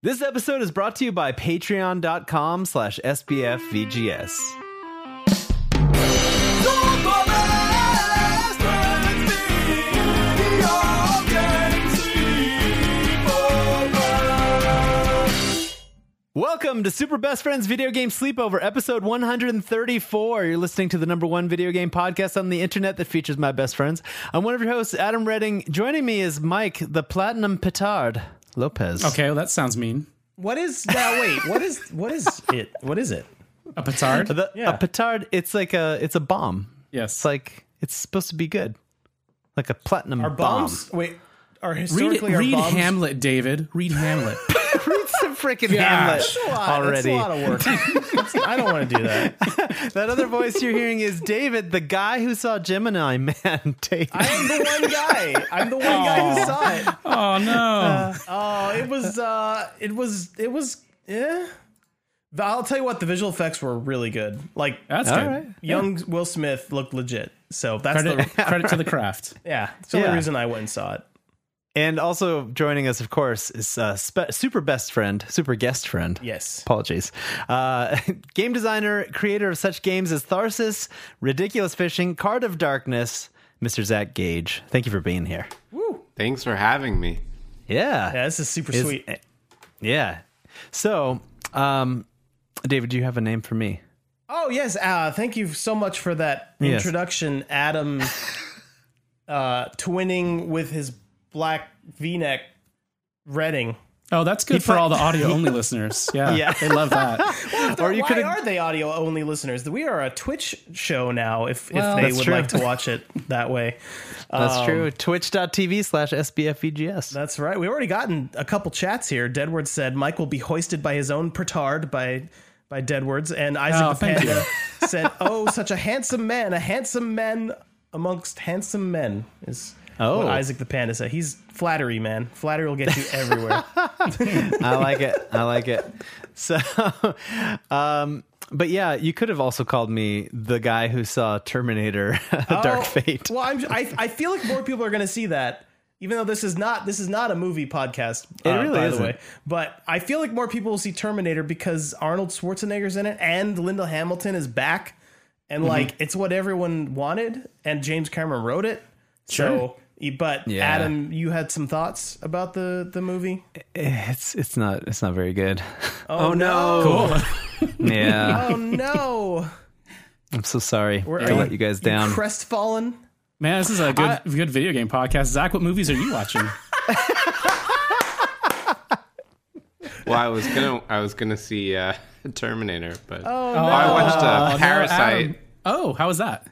This episode is brought to you by patreon.com slash sbfvgs. Welcome to Super Best Friends Video Game Sleepover, episode 134. You're listening to the number one video game podcast on the internet that features my best friends. I'm one of your hosts, Adam Redding. Joining me is Mike, the Platinum Petard Lopez. Okay, well that sounds mean. What is now? Wait, what is what is it? What is it? A petard? The, Yeah. A petard, it's like a it's a bomb. yes. It's like it's supposed to be good. Like a platinum Are bomb. bombs? Wait, are read historically are read bombs? Hamlet, David. Read Hamlet. Read some freaking Gosh. Hamlet That's a lot. already. That's a lot of work. I don't want to do that. That other voice you're hearing is David, the guy who saw Gemini Man. David. I am the one guy. I'm the one guy who saw it. oh no. Oh, it was. uh It was. It was. Yeah. But I'll tell you what. The visual effects were really good. Like That's All good. right. young Will Smith looked legit. So that's Credit, the credit to the craft. yeah. It's the only reason I went and saw it. And also joining us, of course, is uh, spe- super best friend, super guest friend. Yes. Apologies. Uh, game designer, creator of such games as Tharsis, Ridiculous Fishing, Card of Darkness, Mr. Zach Gage. Thank you for being here. Thanks for having me. Yeah. Yeah. This is super Is- sweet. Yeah. So, um, David, do you have a name for me? Oh yes, uh, thank you so much for that Yes. introduction, Adam. uh, twinning with his black V-neck, Redding. Oh, that's good for put- all the audio only listeners. Yeah, Yeah. they love that. Or you Why could've- are they audio only listeners? We are a Twitch show now. If Well, if they would true. like to watch it that way, That's Um, true. Twitch.tv slash SBFVGS. That's right. We've already gotten a couple chats here. Deadward said Mike will be hoisted by his own petard by by Deadwards, and Isaac Oh, the Panda said, "Oh, such a handsome man, a handsome man amongst handsome men." Is Oh. what Isaac the Panda said. He's flattery, man. Flattery will get you everywhere. I like it. I like it. So, um, but yeah, you could have also called me the guy who saw Terminator: Dark Oh, Fate. Well, I'm, I I feel like more people are going to see that. Even though this is not this is not a movie podcast, uh, really by isn't. the way, but I feel like more people will see Terminator because Arnold Schwarzenegger's in it and Linda Hamilton is back, and Mm-hmm. like it's what everyone wanted, and James Cameron wrote it. So, but Yeah. Adam, you had some thoughts about the the movie? It's it's not it's not very good. Oh, no! Yeah, Oh no! I'm so sorry Where to are let you guys down. Crestfallen. Man, this is a good good video game podcast. Zach, what movies are you watching? Well, I was gonna, I was gonna see uh, Terminator, but Oh, Oh, I watched uh, Oh, no, Parasite. Oh, how was that?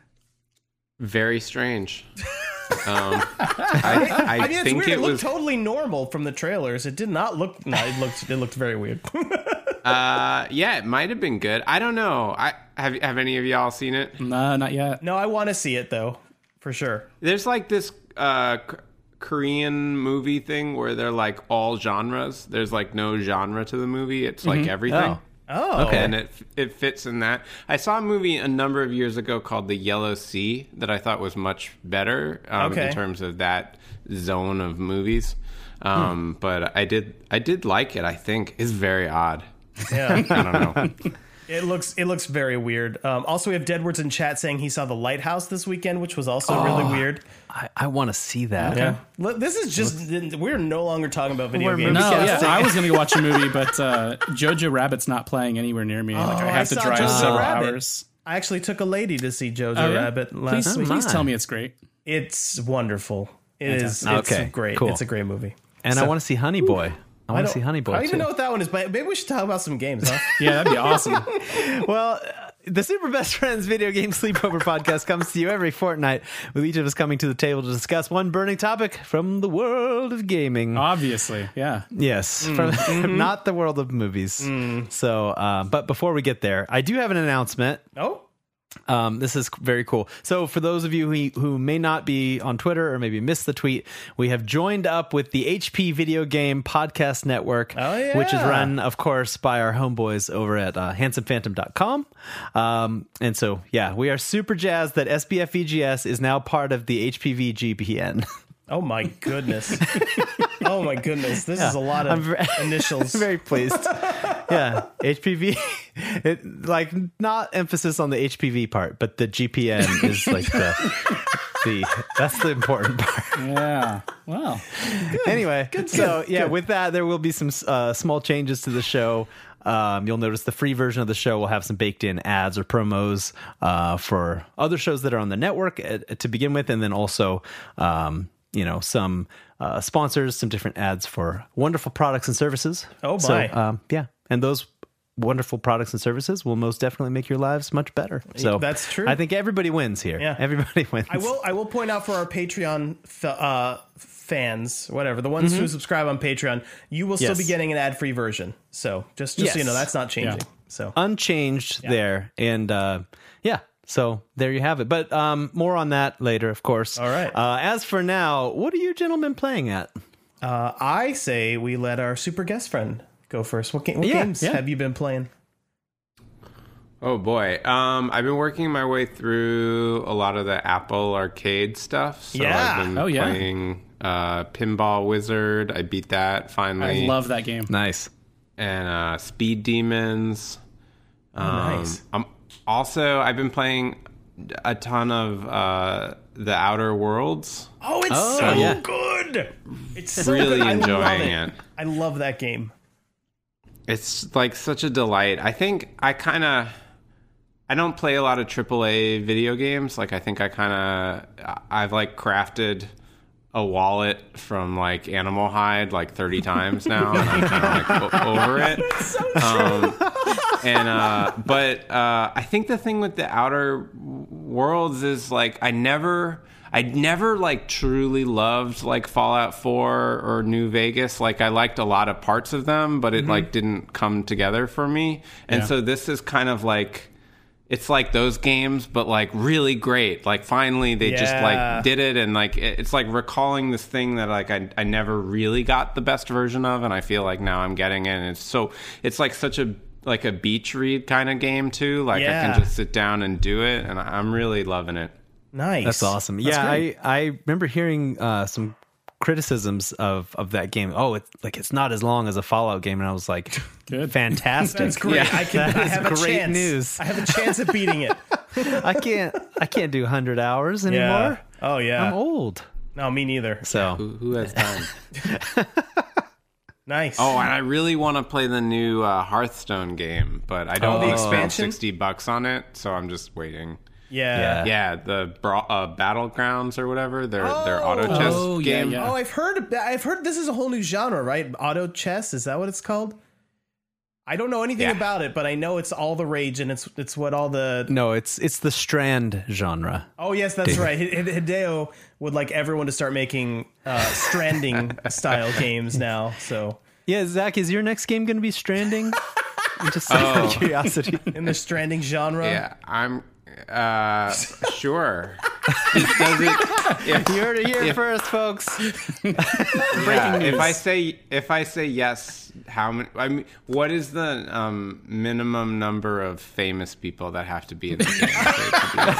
Very strange. Um, I, I, I mean, it's think weird. It, it looked was. totally normal from the trailers. It did not look. No, it looked. It looked very weird. uh, yeah, it might have been good. I don't know. I have. Have any of y'all seen it? Nah, not yet. no, I want to see it though, for sure. There's like this uh, K- Korean movie thing where they're like all genres. There's like no genre to the movie. It's like everything. Oh. Oh, Okay. and it it fits in that. I saw a movie a number of years ago called The Yellow Sea that I thought was much better um, Okay. in terms of that zone of movies. Um, But I did I did like it. I think it's very odd. Yeah, I don't know. it looks it looks very weird. Um, also, we have Deadwards in chat saying he saw the lighthouse this weekend, which was also really weird. I, I want to see that. Yeah, Look, this is just we're no longer talking about video We're games. No, yeah. I was going to go watch a movie, but uh, Jojo Rabbit's not playing anywhere near me. like, I I have to drive Jojo several Rabbit. hours. I actually took a lady to see Jojo Oh, yeah? Rabbit last Please, week. please tell me it's great. It's wonderful. It is. Fantastic. It's Okay, great. cool. It's a great movie. And I want to see Honey Boy. I want to see Honey Boy I don't too. even know what that one is, but maybe we should talk about some games, huh? Yeah, that'd be awesome. Well, uh, the Super Best Friends Video Game Sleepover podcast comes to you every fortnight, with each of us coming to the table to discuss one burning topic from the world of gaming. Obviously, yeah. Yes, from not the world of movies. So, uh, but before we get there, I do have an announcement. oh, Um, this is very cool. So, for those of you who, who may not be on Twitter or maybe missed the tweet, we have joined up with the HP Video Game Podcast Network, Oh, yeah. which is run, of course, by our homeboys over at uh, handsomephantom.com. Um, and so, yeah, we are super jazzed that SBF VGS is now part of the HPV GPN. oh my goodness. Oh my goodness, this is a lot of I'm ver- initials. very pleased. yeah, HPV. It, like not emphasis on the HPV part, but the GPN is like the the that's the important part. Yeah. Wow. anyway, good so yeah, with that, there will be some uh, small changes to the show. Um, you'll notice the free version of the show will have some baked in ads or promos uh, for other shows that are on the network uh, to begin with, and then also, um, you know, some uh, sponsors, some different ads for wonderful products and services. Oh, So, um, yeah, and those wonderful products and services will most definitely make your lives much better. So That's true. I think everybody wins here. Yeah. everybody wins. I will. I will point out for our Patreon f- uh, fans, whatever the ones who subscribe on Patreon, you will still Yes. be getting an ad-free version. So just, just so you know, that's not changing. Yeah. So unchanged there and uh yeah so there you have it but um more on that later of course All right. uh as for now what are you gentlemen playing at uh, I say we let our super guest friend go first. What, ga- what Yeah, games yeah. have you been playing? Oh boy, um, I've been working my way through a lot of the Apple Arcade stuff. So Yeah. I've been Oh, yeah. playing uh, Pinball Wizard. I beat that finally. I love that game. nice and uh, Speed Demons. Um, nice. I'm also I've been playing a ton of uh, the Outer Worlds. Oh, it's Oh, so yeah. good. It's so Really good. I enjoying it. it. I love that game. It's like such a delight. I think I kind of I don't play a lot of AAA video games. Like I think I kind of I've like crafted a wallet from like Animal Hide like 30 times now and I'm kind of like o- over it. Um, and uh but uh I think the thing with the outer worlds is like I never I never like truly loved like Fallout 4 or New Vegas. Like I liked a lot of parts of them, but it like didn't come together for me. And Yeah. so this is kind of like it's like those games, but like really great. Like finally they just like did it, and like it's like recalling this thing that like I I never really got the best version of, and I feel like now I'm getting it. And it's so it's like such a like a beach read kind of game too. Like I can just sit down and do it, and I- I'm really loving it. Nice. that's awesome That's yeah great. i i remember hearing uh some criticisms of of that game oh it's like it's not as long as a fallout game and i was like Good. fantastic That's great. Yeah, I can. that I is have a great chance. news I have a chance of beating it. i can't i can't do 100 hours Yeah. anymore Oh yeah. i'm old No, me neither. so Who, who has time? Nice. oh, and I really want to play the new uh, Hearthstone game, but I don't Oh, the want to spend expansion? sixty bucks on it, so I'm just waiting. Yeah. Yeah. Yeah, the bra- uh, battlegrounds or whatever. Their their auto chess Oh, game. yeah. Oh, I've heard. I've heard this is a whole new genre, right? Auto chess. Is that what it's called? I don't know anything Yeah. about it, but I know it's all the rage, and it's it's what all the. no it's it's the strand genre Oh yes, that's right. H- H- Hideo would like everyone to start making uh, stranding style games now. So Yeah, Zach, is your next game going to be Stranding? Just out of Oh. curiosity. in the stranding genre. Yeah, I'm uh sure. Does it? If, You heard it here If- first, folks. yeah, if I say if I say yes, how many? I mean, what is the um, minimum number of famous people that have to be in the game? to be an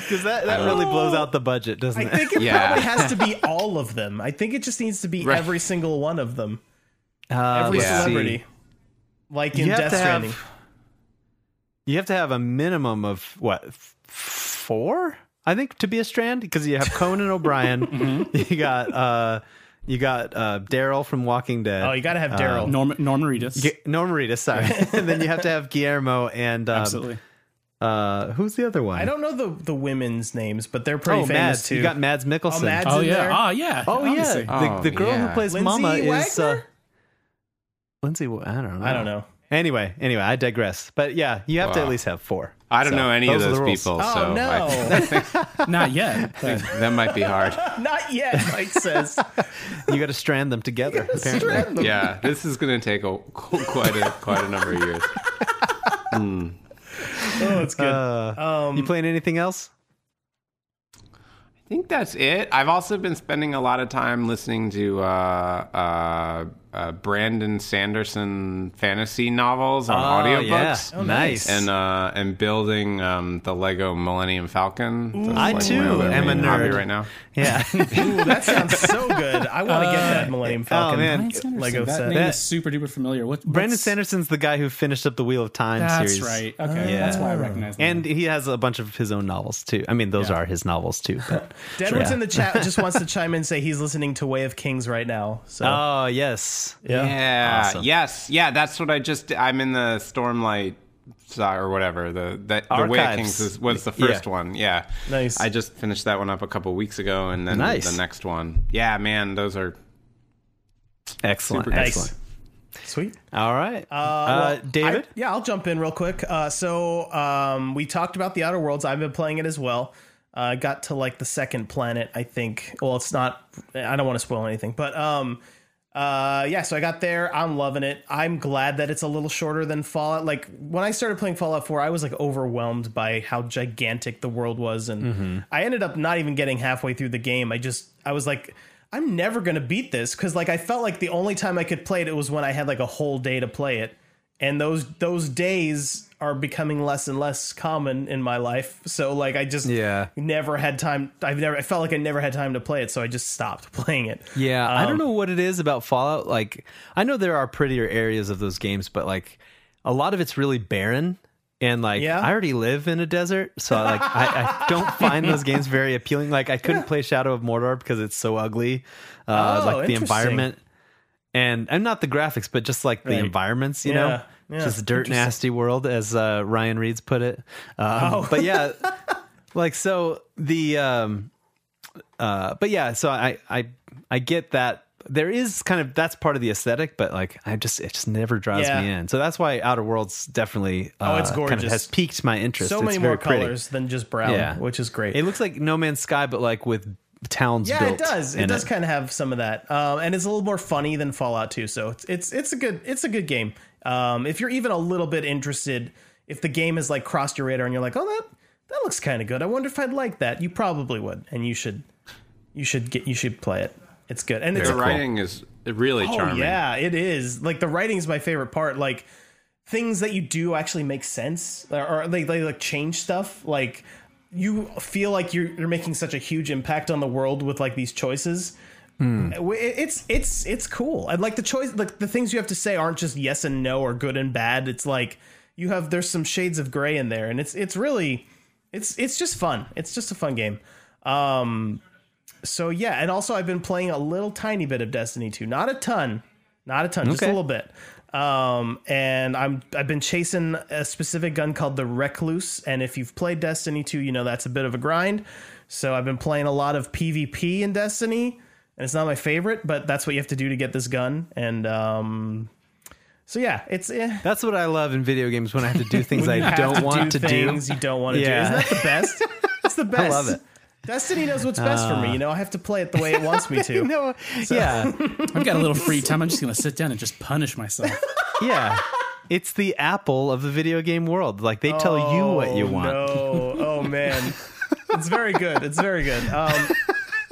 Because that, that really blows out the budget, doesn't I it? I think it Yeah. probably has to be all of them. I think it just needs to be Right. every single one of them. Uh, Every celebrity. see. Like in You have Death to Stranding. have. You have to have a minimum of what four? I think to be a Strand because you have Conan O'Brien. Mm-hmm. You got uh, you got uh, Daryl from Walking Dead. Oh, you got to have Daryl. Norm Norman Reedus. Gu- Norman Reedus, sorry. and then you have to have Guillermo and um, Absolutely. Uh, who's the other one? I don't know the the women's names, but they're pretty Oh, famous Mads. too. You got Mads Mikkelsen. Oh, Mads Oh in yeah. there? Oh yeah. Oh Obviously. yeah, Oh, the, the girl yeah. who plays Lindsay Mama is uh, Lindsay. I don't know. I don't know. Anyway, anyway, I digress. But yeah, you have to at least have four. I don't So, know any of those are those people, Oh so no, I, Not yet. that might be hard. not yet. Mike says. You got to strand them together. apparently. Strand them. Yeah, this is going to take a quite a quite a number of years. Oh, it's good. Uh, you playing anything else? I think that's it. I've also been spending a lot of time listening to uh, uh, uh, Brandon Sanderson fantasy novels on Oh, audiobooks. yeah. nice. And uh, and building um, the Lego Millennium Falcon. That's I like too am a main hobby nerd. right now. yeah. Ooh, that sounds so good. I want to get that Millennium Falcon oh, man. Brandon Sanderson, Lego that set. name That- is super duper familiar. What, Brandon Sanderson's the guy who finished up the Wheel of Time That's series. right. Okay, Yeah. that's why I recognize. the And he has a bunch of his own novels too. I mean, those Yeah. are his novels too. But Deadward's Yeah. in the chat just wants to chime in and say he's listening to Way of Kings right now. So oh yes, yeah. Yeah. Awesome. Yes. Yeah. That's what I just. I'm in the Stormlight saga or whatever. The the, the Way of Kings is, was the Yeah. first one. Yeah. Nice. I just finished that one up a couple weeks ago, and then Nice. the next one. Yeah, man, those are excellent, Super Nice. excellent. Sweet. All right, uh, well, David. I- yeah, I'll jump in real quick. Uh, so um, we talked about the Outer Worlds. I've been playing it as well. Uh, got to like the second planet, I think. Well, it's not. I don't want to spoil anything, but um, uh, yeah. So I got there. I'm loving it. I'm glad that it's a little shorter than Fallout. Like when I started playing Fallout 4, I was like overwhelmed by how gigantic the world was, and I ended up not even getting halfway through the game. I just I was like. I'm never gonna beat this because like I felt like the only time I could play it, it was when I had like a whole day to play it, and those those days are becoming less and less common in my life. So like I just Yeah. never had time. I've never I felt like I never had time to play it, so I just stopped playing it. Yeah, I Um, don't know what it is about Fallout. Like, I know there are prettier areas of those games, but like a lot of it's really barren. And like, Yeah. I already live in a desert, so like, I, I don't find those games very appealing. Like, I couldn't play Shadow of Mordor because it's so ugly. Uh, Oh, like the environment, and and not the graphics, but just like the Right. environments. You Yeah, know, yeah, just dirt nasty world, as uh, Ryan Reed's put it. Um, Oh. But yeah, like so the um, uh, but yeah, so I I I get that there is kind of that's part of the aesthetic, but like I just it just never draws Yeah. me in. So that's why Outer Worlds definitely uh, Oh, it's kind of gorgeous. has piqued my interest. so It's many very more pretty. colors than just brown, Yeah. which is great. It looks like No Man's Sky, but like with towns. yeah, it does. It does kind of have some of that, um, and it's a little more funny than Fallout 2. So it's it's it's a good it's a good game. Um, if you're even a little bit interested, if the game has like crossed your radar and you're like, oh that that looks kind of good. I wonder if I'd like that. You probably would, and you should you should get you should play it. It's good, and it's the writing is really Oh charming. yeah, it is. Like the writing is my favorite part. Like things that you do actually make sense, or, or they, they like change stuff. Like you feel like you're you're making such a huge impact on the world with like these choices. It- It's it's it's cool. And like the choice, like the things you have to say aren't just yes and no or good and bad. It's like you have there's some shades of gray in there, and it's it's really it's it's just fun. It's just a fun game. Um, so yeah, and also I've been playing a little tiny bit of Destiny 2. Not a ton. Not a ton, just a little bit. Um, and I'm I've been chasing a specific gun called the Recluse, and if you've played Destiny 2, you know that's a bit of a grind. So I've been playing a lot of PvP in Destiny, and it's not my favorite, but that's what you have to do to get this gun. And um, so yeah, it's eh. That's what I love in video games when I have to do things I don't to want to do do. you don't want to Yeah. do. Isn't that the best? It's the best. I love it. Destiny knows what's best for me. You know, I have to play it the way it wants me to. No, yeah, I've got a little free time. I'm just gonna sit down and just punish myself. yeah. It's the Apple of the video game world. Like they tell you what you Oh, want. No, oh man, it's very good. It's very good. Um,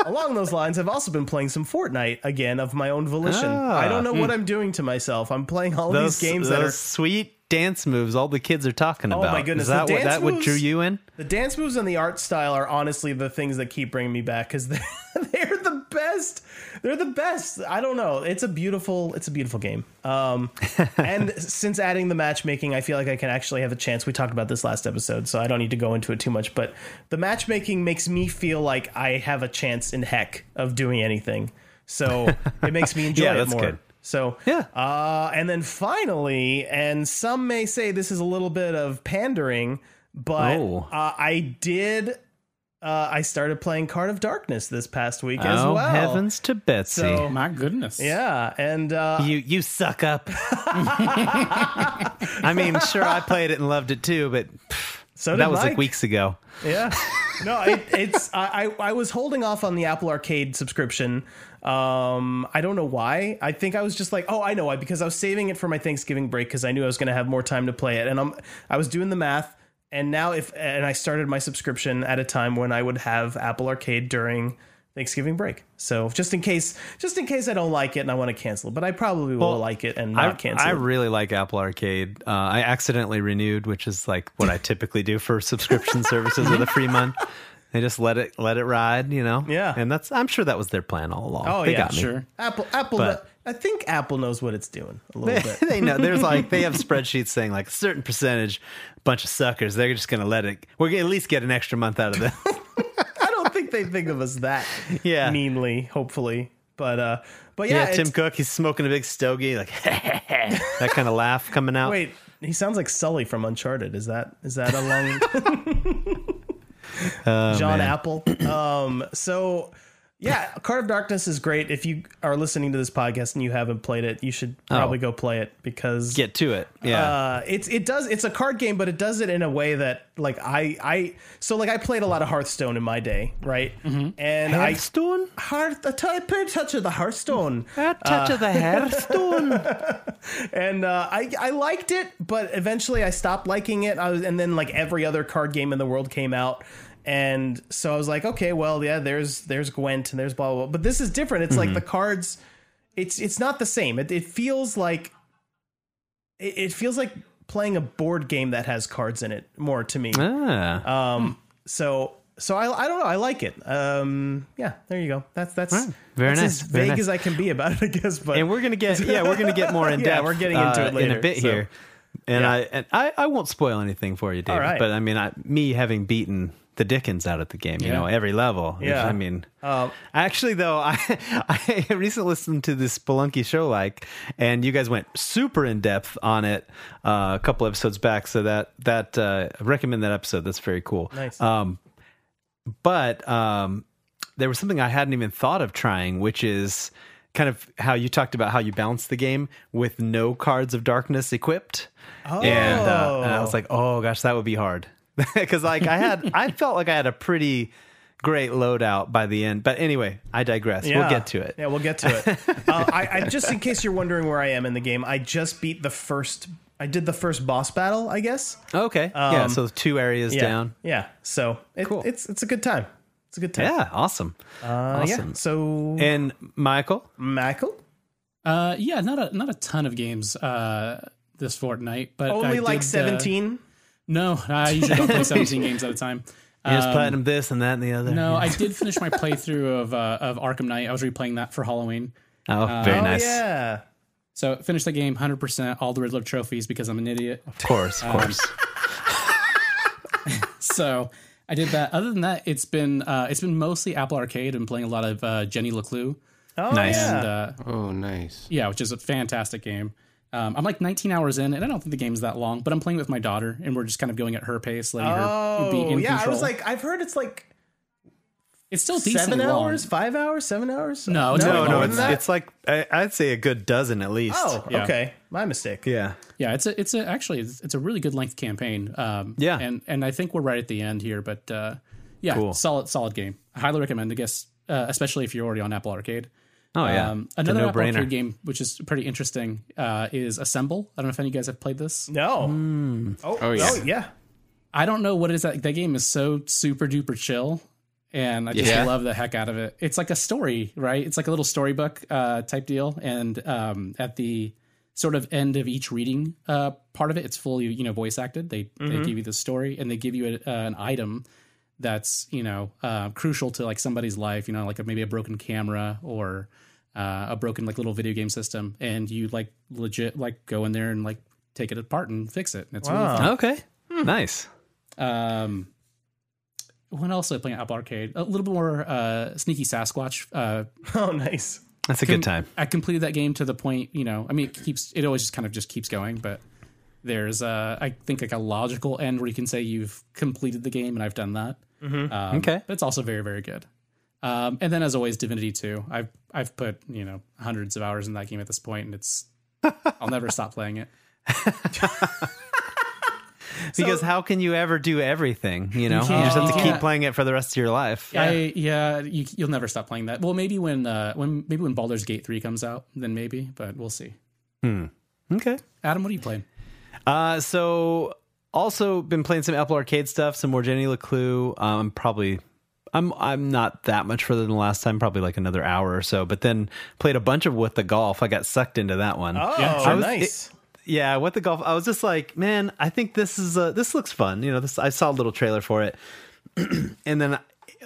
along those lines, I've also been playing some Fortnite again of my own volition. Ah. I don't know what I'm doing to myself. I'm playing all Those, these games those that are sweet dance moves all the kids are talking about. Oh my goodness, Is that what that what drew you in? the dance moves and the art style are honestly the things that keep bringing me back because they're, they're the best. They're the best. I don't know. It's a beautiful. It's a beautiful game. Um, and since adding the matchmaking, I feel like I can actually have a chance. We talked about this last episode, so I don't need to go into it too much. But the matchmaking makes me feel like I have a chance in heck of doing anything. So it makes me enjoy Yeah, it more. good. So Yeah. uh, and then finally, and some may say this is a little bit of pandering, but Oh. uh, I did. Uh, I started playing Card of Darkness this past week as oh well. heavens to Betsy! So- My goodness. Yeah, and uh, you you suck up. I mean, sure, I played it and loved it too, but so did that was like weeks ago. Yeah. No, it, it's I, I I was holding off on the Apple Arcade subscription. Um, I don't know why. I think I was just like, oh, I know why because I was saving it for my Thanksgiving break because I knew I was going to have more time to play it, and I'm I was doing the math, and now if and I started my subscription at a time when I would have Apple Arcade during Thanksgiving break. So just in case, just in case I don't like it and I want to cancel it, but I probably will Well, like it and I, not cancel I it. really like Apple Arcade. Uh, I accidentally renewed, which is like what I typically do for subscription services with a free month. They just let it let it ride, you know. Yeah. and that's I'm sure that was their plan all along. Oh they yeah, got me. Sure. Apple, Apple. But- I think Apple knows what it's doing a little bit. they know there's like they have spreadsheets saying like a certain percentage, bunch of suckers. They're just gonna let it. We're gonna at least get an extra month out of this. I don't think they think of us that Yeah. meanly. Hopefully, but uh, but yeah, yeah, Tim Cook, he's smoking a big stogie, like that kind of laugh coming out. Wait, he sounds like Sully from Uncharted. Is that is that a long John man. Apple? Um, so yeah, Card of Darkness is great. If you are listening to this podcast and you haven't played it, you should probably Oh. go play it because Get to it. Yeah. uh, it's it does it's a card game, but it does it in a way that like I I so like I played a lot of Hearthstone in my day, right? And I Hearthstone? Hearth a touch of the Hearthstone. A touch of the Hearthstone. and uh, I I liked it, but eventually I stopped liking it. I was, and then like every other card game in the world came out, and so I was like, okay, well, yeah, there's there's Gwent and there's blah blah. blah. But this is different. It's like the cards. It's it's not the same. It, it feels like it, it feels like playing a board game that has cards in it more to me. ah. Um, so so I I don't know. I like it. Um, yeah, there you go. That's that's Right. Very that's nice. as Very vague nice. as I can be about it, I guess. But and we're gonna get yeah we're gonna get more in Yeah, depth. we're getting into uh, it in a bit so- here. And Yeah. I and I, I won't spoil anything for you, David. right. But I mean, I, me having beaten the Dickens out at the game, you Yeah. know, every level. Yeah. I mean, Um, actually, though, I I recently listened to this Spelunky show, like, and you guys went super in depth on it uh, a couple episodes back. So that that uh, I recommend that episode. That's very cool. Nice. Um, but um, there was something I hadn't even thought of trying, which is kind of how you talked about how you balance the game with no cards of darkness equipped. And, uh, and I was like, oh gosh, that would be hard. Because like I had, I felt like I had a pretty great loadout by the end. But anyway, I digress. We'll get to it. Yeah, we'll get to it. uh, I, I just in case you're wondering where I am in the game, I just beat the first. I did the first boss battle, I guess. Okay. yeah. Um, So two areas Yeah, down. Yeah. So it, Cool. it's it's a good time. It's a good time. Yeah. Awesome. Uh, awesome. Yeah. So And Michael. Michael, Uh, yeah, not a not a ton of games uh, this Fortnite, but only I like did, uh, seventeen. No, I usually don't play 17 games at a time. You just Um, platinum this and that and the other. No, I did finish my playthrough of uh, of Arkham Knight. I was replaying that for Halloween. Oh, very oh nice. yeah. So finished the game 100%, all the Riddler trophies because I'm an idiot. Of course. Of course. So I did that. Other than that, it's been uh, it's been mostly Apple Arcade and playing a lot of uh, Jenny LeClue. Oh Nice. And uh, Oh, nice. yeah, which is a fantastic game. Um, I'm like 19 hours in, and I don't think the game's that long, but I'm playing with my daughter, and we're just kind of going at her pace, letting her be oh in yeah. control. I was like, I've heard it's like it's still seven decently long. hours, five hours, seven hours. No, it's no, way no, it's it's like I, I'd say a good dozen at least. Oh, Yeah. okay. My mistake. yeah. Yeah, it's a it's a actually it's, it's a really good length campaign. Um, Yeah. and and I think we're right at the end here, but uh, yeah, Cool. solid solid game. I highly recommend. I guess uh, especially if you're already on Apple Arcade. Oh yeah. Um, another Apple no-brainer. Arcade game which is pretty interesting uh, is Assemble. I don't know if any of you guys have played this. No. Hmm. Oh, Oh, yeah. Oh yeah. I don't know what it is that that game is so super duper chill, and I just Yeah. love the heck out of it. It's like a story, right? It's like a little storybook uh, type deal, and um, at the sort of end of each reading uh, part of it, it's fully you know voice acted. They they give you the story and they give you a, uh, an item that's you know uh, crucial to like somebody's life. You know, like a, maybe a broken camera or uh, a broken like little video game system, and you like legit like go in there and like take it apart and fix it. It's really Wow. fun. Okay. Hmm. Nice. Um, when else am I playing Apple Arcade? A little bit more uh, Sneaky Sasquatch. Uh, Oh nice. That's a good time. I completed that game to the point, you know, I mean, it keeps, it always just kind of just keeps going, but there's, uh, I think like a logical end where you can say you've completed the game, and I've done that. Um, Okay. But it's also very, very good. Um, and then as always, Divinity 2. I've, I've put, you know, hundreds of hours in that game at this point, and it's, I'll never stop playing it. Because how can you ever do everything? You know, you, can't. just have to keep playing it for the rest of your life. I yeah, you, you'll never stop playing that. Well, maybe when uh, when maybe when Baldur's Gate three comes out, then maybe, but we'll see. Okay. Adam, what are you playing? Uh, so also been playing some Apple Arcade stuff, some more Jenny LeClue. Um, I'm probably I'm I'm not that much further than last time, probably like another hour or so. But then played a bunch of What the Golf. I got sucked into that one. Oh, Yeah, I was- nice. Yeah, What the Golf, I was just like, man, I think this is uh, this looks fun. You know, this I saw a little trailer for it, and then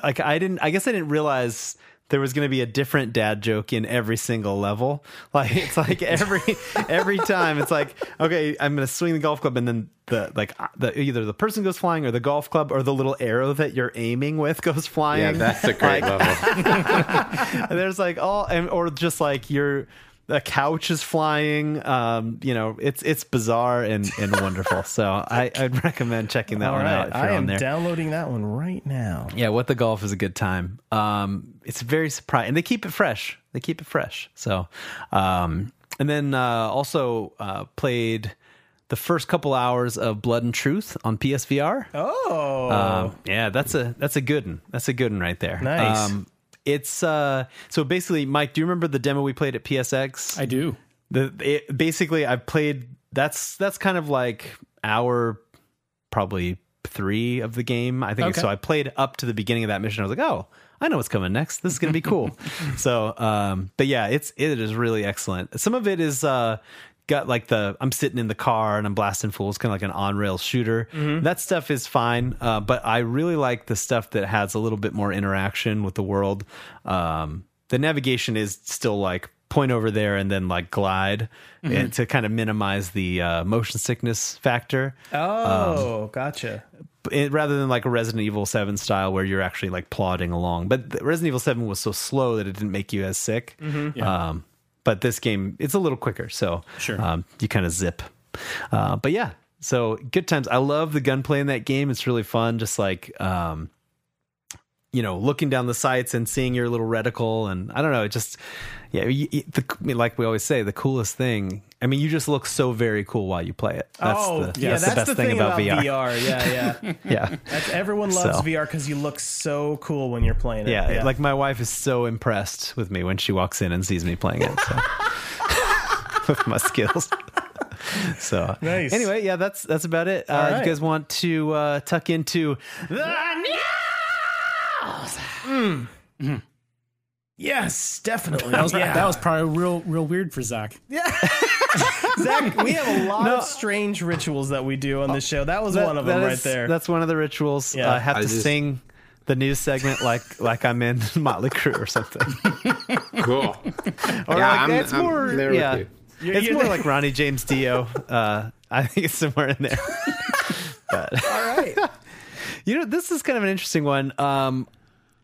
like I didn't, I guess I didn't realize there was going to be a different dad joke in every single level. Like it's like every every time it's like, okay, I'm going to swing the golf club, and then the like uh, the either the person goes flying or the golf club or the little arrow that you're aiming with goes flying. Yeah, that's a great level. And there's like all and or just like your the couch is flying. Um you know it's it's bizarre and and wonderful. So i i'd recommend checking that All one out if you're I on am there. downloading that one right now. yeah what the golf is a good time. Um it's very surprising and they keep it fresh. They keep it fresh. So um and then uh also uh played the first couple hours of blood and truth on psvr Oh, um, yeah, that's a that's a good one. That's a good one right there. Nice. Um, it's uh, so basically, Mike. Do you remember the demo we played at PSX? I do. the it, basically, I've played. That's that's kind of like our probably three of the game. I think Okay. so. I played up to the beginning of that mission. I was like, oh, I know what's coming next. This is gonna be cool. so, um, but yeah, it's it is really excellent. Some of it is uh got like the I'm sitting in the car and I'm blasting fools, kind of like an on rail shooter. That stuff is fine, uh, but I really like the stuff that has a little bit more interaction with the world. Um, the navigation is still like point over there and then like glide and to kind of minimize the uh, motion sickness factor oh, um, gotcha. it, rather than like a Resident Evil 7 style where you're actually like plodding along. But the Resident Evil 7 was so slow that it didn't make you as sick. Um, but this game, it's a little quicker. So Sure. um, you kind of zip. Uh, but yeah, so good times. I love the gunplay in that game. It's really fun. Just like, um, you know, looking down the sights and seeing your little reticle. And I don't know, it just, yeah, you, the, like we always say, the coolest thing. I mean, you just look so very cool while you play it. That's oh, the, yeah, that's, that's, the best thing, thing about, VR. Yeah, yeah. Yeah. That's everyone loves So. VR because you look so cool when you're playing it. Yeah, yeah, like my wife is so impressed with me when she walks in and sees me playing it. So. with my skills. so Nice. anyway, yeah, that's that's about it. Uh, right. You guys want to uh, tuck into the Mm. Mm. yes, definitely. That was yeah. that was probably real real weird for Zach. Yeah. Zach, we have a lot of strange rituals that we do on this show. That was one of them that right there. That's one of the rituals. Yeah. Uh, I have I to just- sing the news segment like like I'm in Motley Crue or something. Cool. Or Yeah, like I'm- it's I'm more there with yeah. you. It's you're more there. like Ronnie James Dio. Uh, I think it's somewhere in there. but All right. You know, this is kind of an interesting one. Um,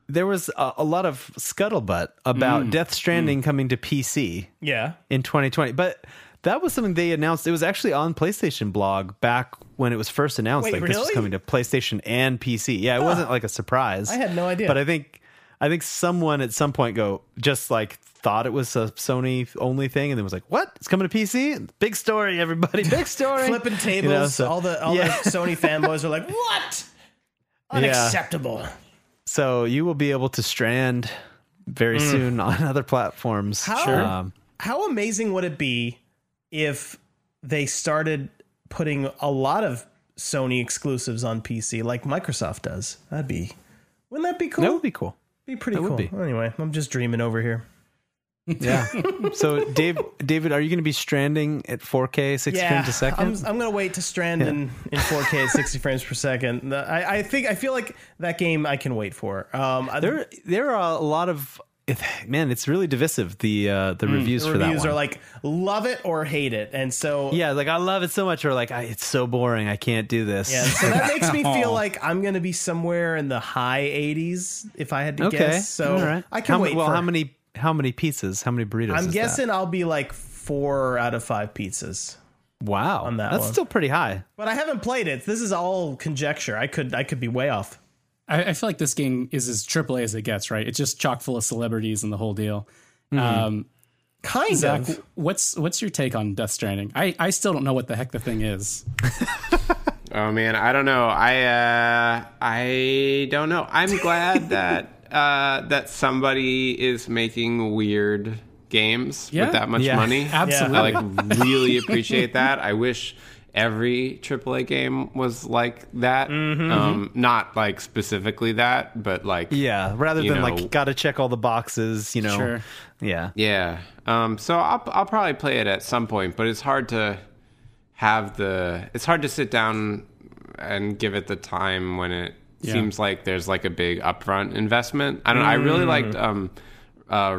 there was a, a lot of scuttlebutt about Death Stranding coming to PC Yeah. in 2020, but that was something they announced. It was actually on PlayStation blog back when it was first announced. Wait, like this was coming to PlayStation and PC. Yeah, it wasn't like a surprise. I had no idea. but I think I think someone at some point go just like thought it was a Sony only thing, and then was like, "What? It's coming to PC? Big story, everybody! Big story!" Flipping tables. You know, so- all the all yeah. the Sony fanboys are like, "What? Unacceptable." So you will be able to strand very soon on other platforms. Mm. How Um, how amazing would it be if they started putting a lot of Sony exclusives on PC like Microsoft does? That'd be wouldn't that be cool? that would be cool. be pretty that cool. be. Anyway, I'm just dreaming over here. Yeah. so, Dave, David, are you going to be stranding at 4K, 60 frames a 2nd I'm, I'm gonna wait to strand in, in 4K at 60 frames per second. I, I think I feel like that game I can wait for. Um, there, there are a lot of man. It's really divisive. The uh, the reviews the for that one. are like love it or hate it, and so yeah, like I love it so much, or like I, it's so boring. I can't do this. Yeah, so that makes me feel like I'm gonna be somewhere in the high 80s if I had to okay. guess. So right. I can how, wait. Well, for, how many how many pizzas? How many burritos? I'm is that? guessing I'll be like four out of five pizzas, Wow, on that that's one. still pretty high. but I haven't played it. This is all conjecture. I could I could be way off. I, I feel like this game is as AAA as it gets. Right, it's just chock full of celebrities and the whole deal. Um, Kind Zach, of. what's what's your take on Death Stranding? I, I still don't know what the heck the thing is. Oh man, I don't know. I uh, I don't know. I'm glad that uh, that somebody is making weird games Yeah. with that much Yeah. money. Absolutely. I like really appreciate that. I wish every AAA game was like that. Um, not like specifically that, but like Yeah, rather than know- like got to check all the boxes, you know. Sure. Yeah. Yeah. Um, so I'll I'll probably play it at some point, but it's hard to have the it's hard to sit down and give it the time when it Yeah. seems like there's like a big upfront investment. I don't know. I really liked um uh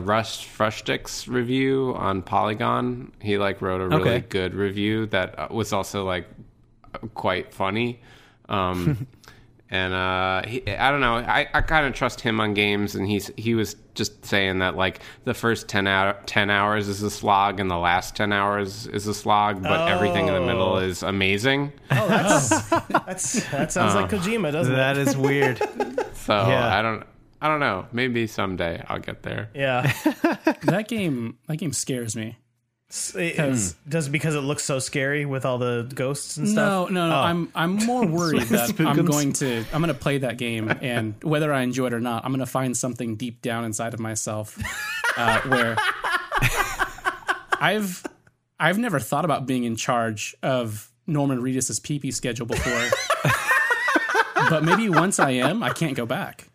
Frushtick's review on Polygon. He like wrote a really Okay. good review that uh, was also like quite funny. Um and uh he, I don't know. I, I kind of trust him on games and he's he was just saying that like the first 10 hour, 10 hours is a slog and the last 10 hours is a slog, but everything in the middle Oh. is amazing. Oh, that's, that's that sounds like Kojima, doesn't it? That is weird. So Yeah. I don't I don't know. Maybe someday I'll get there. Yeah. that game that game scares me. It's, does it because it looks so scary with all the ghosts and stuff? No, no, no. Oh. I'm I'm more worried that I'm going to I'm going to play that game, and whether I enjoy it or not, I'm going to find something deep down inside of myself uh, where I've I've never thought about being in charge of Norman Reedus's PP schedule before, but maybe once I am, I can't go back.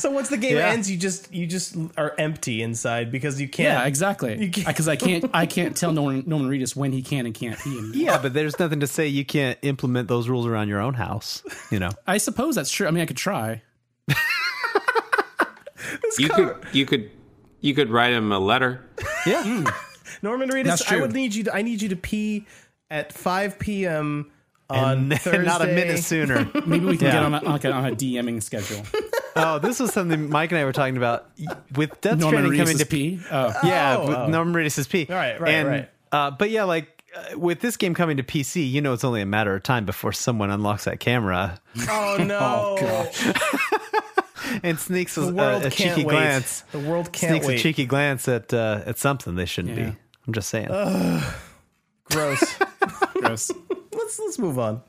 So once the game Yeah. ends, you just you just are empty inside because you can't. Yeah, exactly. Because I can't I can't tell Norman Norman Reedus when he can and can't pee. anymore. yeah, but there's nothing to say you can't implement those rules around your own house. You know. I suppose that's true. I mean, I could try. You could you could you could write him a letter. Yeah. Hmm. Norman Reedus, I would need you to I need you to pee at 5 p.m. on and Thursday. not a minute sooner. Maybe we can Yeah. get on a, like a, on a DMing schedule. oh, this was something Mike and I were talking about with Death Norman Stranding coming to P. Oh. Yeah, Oh, with oh. Norman Reedus' P. All right, right, and, right. Uh, but yeah, like uh, with this game coming to PC, you know it's only a matter of time before someone unlocks that camera Oh no! and sneaks a, a, a cheeky wait. glance. The world can't Sneaks wait. a cheeky glance at uh, at something they shouldn't Yeah. be. I'm just saying. Gross. Gross. Let's let's move on.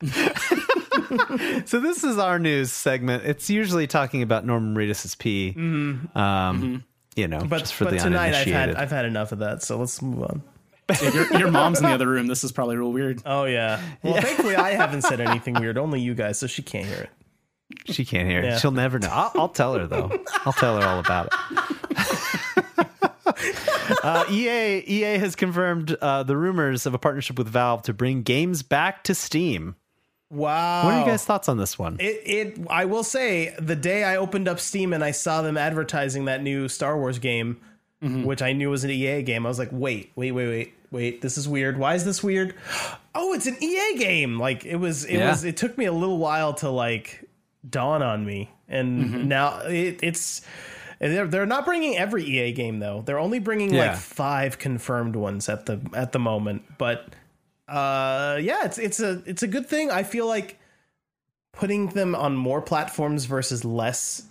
so this is our news segment. It's usually talking about Norman Reedus' P. Um, You know, Mm-hmm. But just for but the tonight I've had I've had enough of that. So let's move on. If your, your mom's in the other room, this is probably real weird. Oh yeah. Well, thankfully I haven't said anything weird. Only you guys, so she can't hear it. She can't hear it. Yeah. She'll never know. I'll, I'll tell her though. I'll tell her all about it. Uh, EA EA has confirmed uh, the rumors of a partnership with Valve to bring games back to Steam. Wow. What are you guys' thoughts on this one? It, it I will say the day I opened up Steam and I saw them advertising that new Star Wars game, which I knew was an EA game, I was like, wait, wait, wait, wait, wait, this is weird. Why is this weird? Oh, it's an EA game. Like it was it Yeah. was it took me a little while to like dawn on me. And now it, it's they're, they're not bringing every EA game though. They're only bringing Yeah. like five confirmed ones at the at the moment. But uh yeah, it's it's a it's a good thing. I feel like putting them on more platforms versus less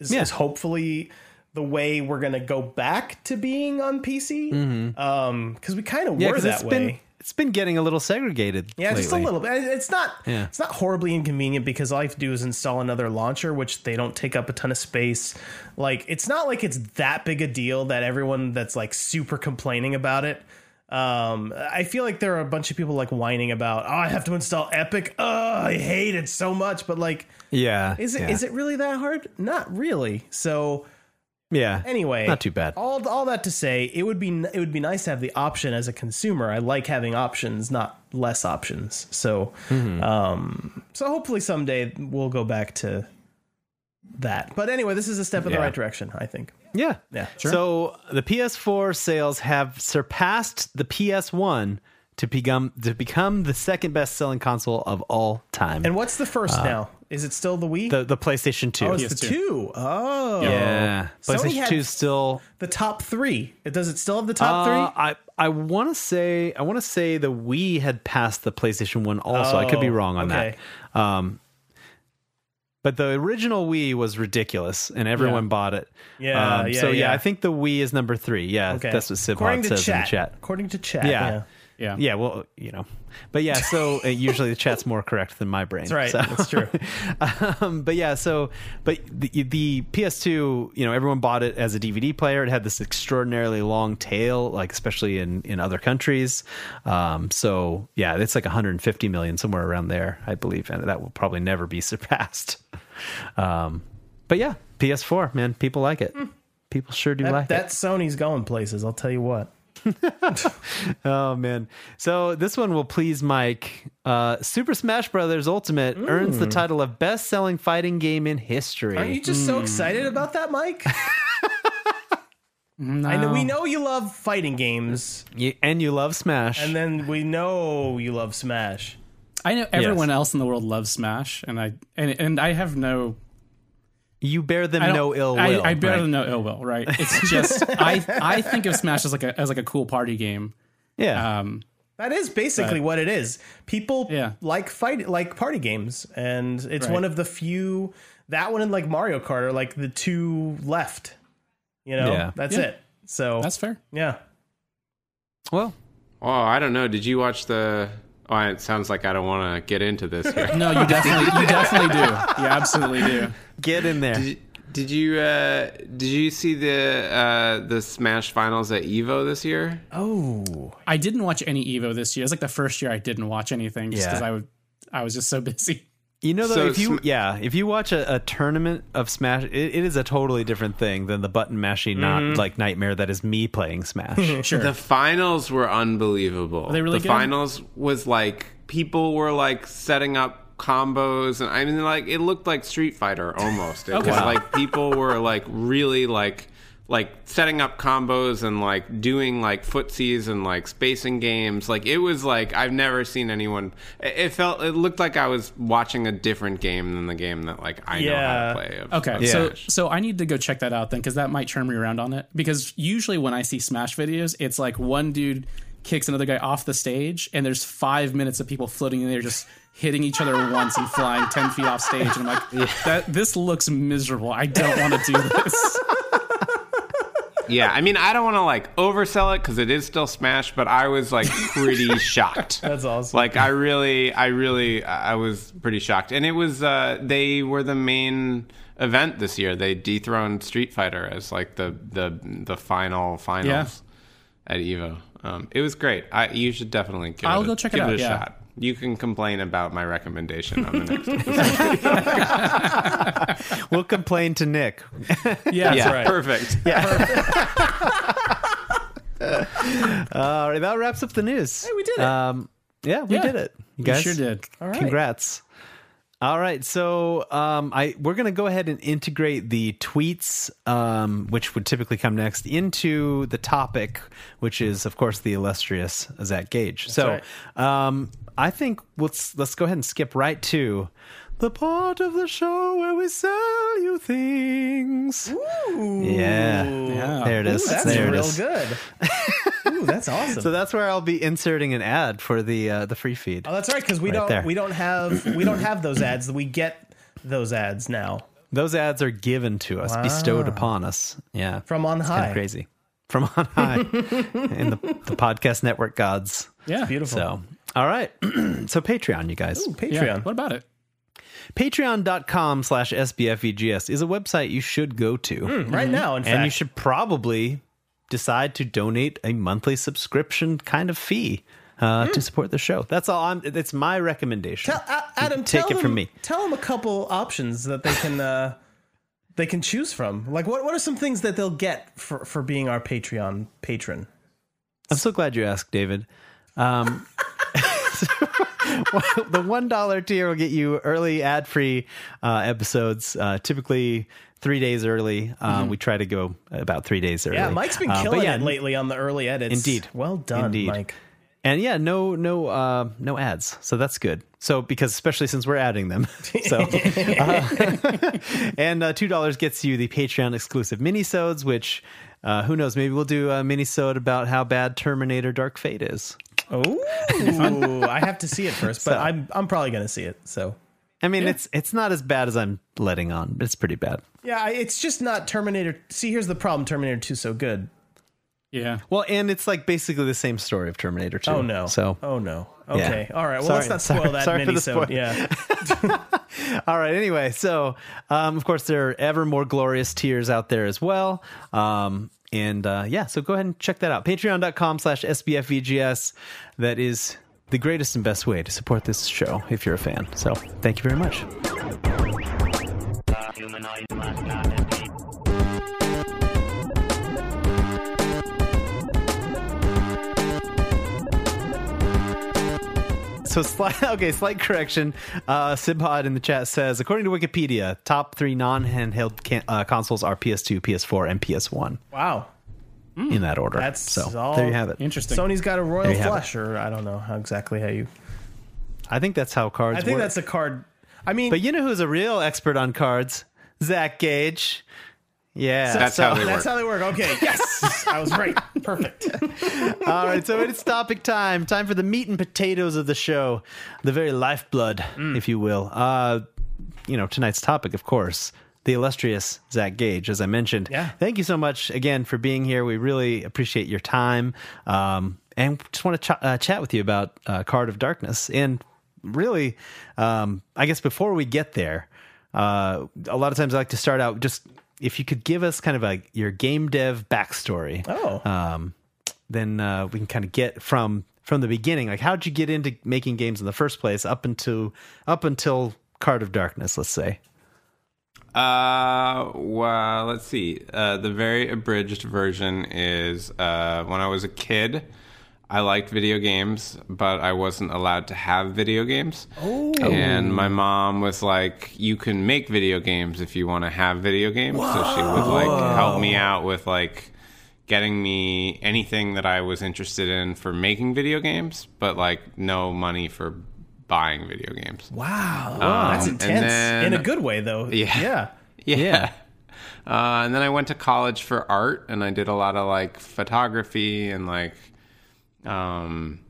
is, Yeah. is hopefully the way we're gonna go back to being on PC. Um, because we kind of Mm-hmm. Yeah, were that it's way. been it's been getting a little segregated. yeah, just a little bit. It's not. Yeah. It's not horribly inconvenient because all I have to do is install another launcher, which they don't take up a ton of space. Like, it's not like it's that big a deal that everyone that's like super complaining about it. Um, I feel like there are a bunch of people like whining about, oh, I have to install Epic. Oh, I hate it so much. But like, Yeah, is it is yeah. it really that hard? Not really. So Yeah. anyway, not too bad. All all that to say, it would be it would be nice to have the option as a consumer. I like having options, not less options. So, Mm-hmm. um, so hopefully someday we'll go back to that. But anyway, this is a step in the right direction. I think. Yeah. Yeah. Sure. So the PS4 sales have surpassed the PS1 to become to become the second best selling console of all time. And what's the first now? Is it still the Wii? Uh, the the PlayStation 2. oh, it's the PS2. two. Oh, yeah. Sony PlayStation had- 2 is still the top three. It does it still have the top Uh, three? I I want to say I want to say the Wii had passed the PlayStation 1 also. I could be Oh, wrong on okay. that. Um but the original Wii was ridiculous and everyone Yeah. bought it. Yeah, Um, yeah, so yeah, yeah. I think the Wii is number 3. Yeah, Okay. that's what According Sibhot to says chat. in the chat. According to chat. Yeah. Yeah. Yeah. Well, you know, but yeah. So uh, usually the chat's more correct than my brain. That's right. So- That's true. um, but yeah, so but the, the PS2, you know, everyone bought it as a DVD player. It had this extraordinarily long tail, like especially in in other countries. Um, so yeah, it's like 150 million somewhere around there, I believe, and that will probably never be surpassed. Um, but yeah, PS4, man, people like it. People sure do That, like that it. That Sony's going places. I'll tell you what. Oh man. So this one will please Mike. Uh, Super Smash Brothers Ultimate earns the title of best-selling fighting game in history. Aren't you just so excited about that, Mike? I know we know you love fighting games, You- and you love Smash. and then we know you love Smash. I know everyone else in the world loves Smash, and I and and I have no you bear them no ill will. I bear right? them no ill will, right? It's just I I think of Smash as like a as like a cool party game. Yeah. Um, That is basically what it is. People Yeah. like fight like party games, and it's Right. one of the few. That one and like Mario Kart are like the two left. You know, Yeah. that's Yeah. it. So that's fair. yeah, well, Oh, I don't know. Did you watch the? Oh, it sounds like I don't want to get into this here. No, you definitely you definitely do. You absolutely do. get in there. Did, did you uh, did you see the uh, the Smash finals at Evo this year? Oh, I didn't watch any Evo this year. It's like the first year I didn't watch anything just Yeah. because I would I was just so busy. You know, though, So if you Sm- yeah, if you watch a, a tournament of Smash, it, it is a totally different thing than the button mashing, not mm-hmm. like nightmare that is me playing Smash. Sure. The finals were unbelievable. they really the good? finals was like people were like setting up combos and I mean like it looked like Street Fighter almost. It Okay. was like people were like really like like setting up combos and like doing like footsies and like spacing games. Like it was like I've never seen anyone it, felt it looked like I was watching a different game than the game that like I know how to play. Of, Okay, of so so I need to go check that out then because that might turn me around on it. Because usually when I see Smash videos, it's like one dude kicks another guy off the stage, and there's five minutes of people floating in there just hitting each other once and flying ten feet off stage, and I'm like, that this looks miserable. I don't want to do this. Yeah, I mean, I don't want to like oversell it because it is still Smash, but I was like pretty shocked. that's awesome. Like, I really, I really, I was pretty shocked, and it was uh, they were the main event this year. They dethroned Street Fighter as like the the the final finals at Evo. Um, it was great. I you should definitely give I'll it a, go check it out, a yeah. shot. You can complain about my recommendation on the next episode. we'll complain to Nick. Yeah, yeah, right. perfect. All right, that wraps up the news. Hey, we did it. Um, yeah, we Yeah, did it. You we guys sure did. All right. Congrats. All right, so um, I we're gonna go ahead and integrate the tweets, um, which would typically come next, into the topic, which is of course the illustrious Zach Gage. so um, I think let's let's go ahead and skip right to the part of the show where we sell you things. Yeah, Yeah. there it is. Ooh, that's there it real is. good. Ooh, that's awesome. So that's where I'll be inserting an ad for the uh, the free feed. oh, that's right because we Right don't there. we don't have we don't have those ads. We get those ads now Those ads are given to us, bestowed upon us. Yeah, from on kind high. of crazy from on high in the, the podcast network gods. Yeah, Beautiful. So, all right. so Patreon, you guys. Ooh, Patreon. Yeah. What about it? Patreon.com slash SBFVGS is a website you should go to. Right now, in fact. And you should probably decide to donate a monthly subscription kind of fee uh, to support the show. That's all I'm, it's my recommendation. Tell, A- Adam, Take tell it them, from me. Tell them a couple options that they can uh, they can choose from. Like, what what are some things that they'll get for for being our Patreon patron? I'm so glad you asked, David. Um, the one dollar tier will get you early ad free uh, episodes, uh, typically three days early. Uh, We try to go about three days early. Mm-hmm. Yeah, Mike's been Uh, killing yeah, it lately on the early edits. Indeed. Well done, Indeed. Mike. And yeah, no, no, uh, no ads. So that's good. So because especially since we're adding them, so uh, and uh, two dollars gets you the Patreon exclusive minisodes, which uh, who knows? Maybe we'll do a minisode about how bad Terminator Dark Fate is. Oh, I have to see it first, but So- I'm I'm probably gonna see it. So I mean, it's it's not as bad as I'm letting on, but it's pretty bad. Yeah, it's just not Terminator. See, here's the problem: Terminator 2 's so good. Yeah. Well, and it's like basically the same story of Terminator 2. Oh no. So, oh no. Okay. All right. Well, Sorry. let's not spoil Sorry- that sorry for mini the spoil. Yeah. all right. Anyway, so um, of course there are ever more glorious tiers out there as well. Um, and uh, yeah, so go ahead and check that out. Patreon.com slash SBFVGS. That is the greatest and best way to support this show if you're a fan. So thank you very much. So slight, okay, slight correction. Uh, Sibhod in the chat says, according to Wikipedia, top three non-handheld can- uh, consoles are PS2, PS4, and PS1 wow. in that order. That's so all- there you have it. Interesting. Sony's got a royal There you flush, or I don't know how exactly how you. I think that's how cards I think work. that's a card. I mean, but you know who's a real expert on cards? Zach Gage. Yeah, That's so- how they that's work. how they work. Okay. Yes, I was right. Perfect. All right, so it's topic time. Time for the meat and potatoes of the show, the very lifeblood, Mm. if you will. Uh, you know, tonight's topic, of course, the illustrious Zach Gage, as I mentioned. Yeah. Thank you so much again for being here. We really appreciate your time, um, and just want to ch- uh, chat with you about uh, Card of Darkness. And really, um, I guess before we get there, uh, a lot of times I like to start out just if you could give us kind of a your game dev backstory Oh. um, then uh, we can kind of get from from the beginning. Like, how'd you get into making games in the first place? Up until up until Card of Darkness, let's say. Uh, well, let's see. Uh, the very abridged version is uh, when I was a kid, I liked video games, but I wasn't allowed to have video games. Oh. And my mom was like, "You can make video games if you want to have video games." So she would like help me out with like getting me anything that I was interested in for making video games, but like no money for buying video games. Wow. That's and intense. then- In a good way, though. Yeah. Yeah. Yeah. Uh, and then I went to college for art, and I did a lot of like photography and like um,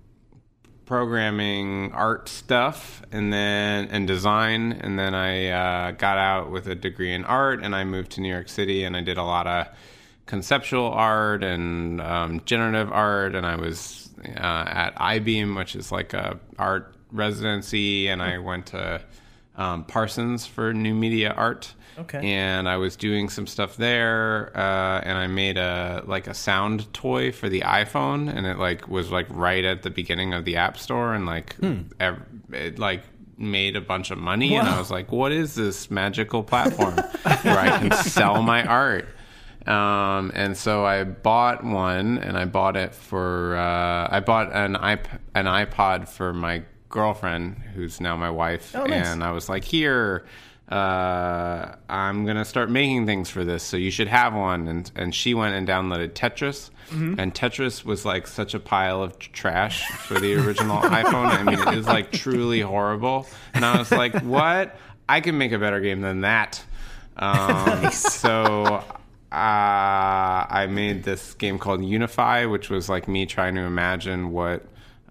programming art stuff, and then and design. And then I uh, got out with a degree in art, and I moved to New York City, and I did a lot of conceptual art and um, generative art, and I was uh, at Eyebeam, which is like a art residency, and I went to um, Parsons for new media art. Okay. And I was doing some stuff there, uh, and I made a like a sound toy for the iPhone, and it like was like right at the beginning of the App Store, and like ev- it like made a bunch of money, and I was like, "What is this magical platform where I can sell my art?" Um, and so I bought one, and I bought it for uh, I bought an iP- an iPod for my girlfriend, who's now my wife, Oh, nice. and I was like, "Here, uh, I'm gonna start making things for this, so you should have one." And and she went and downloaded Tetris, Mm-hmm. and Tetris was like such a pile of trash for the original iPhone. I mean, it was like truly horrible. And I was like, "What? I can make a better game than that." Um, So uh, I made this game called Unify, which was like me trying to imagine what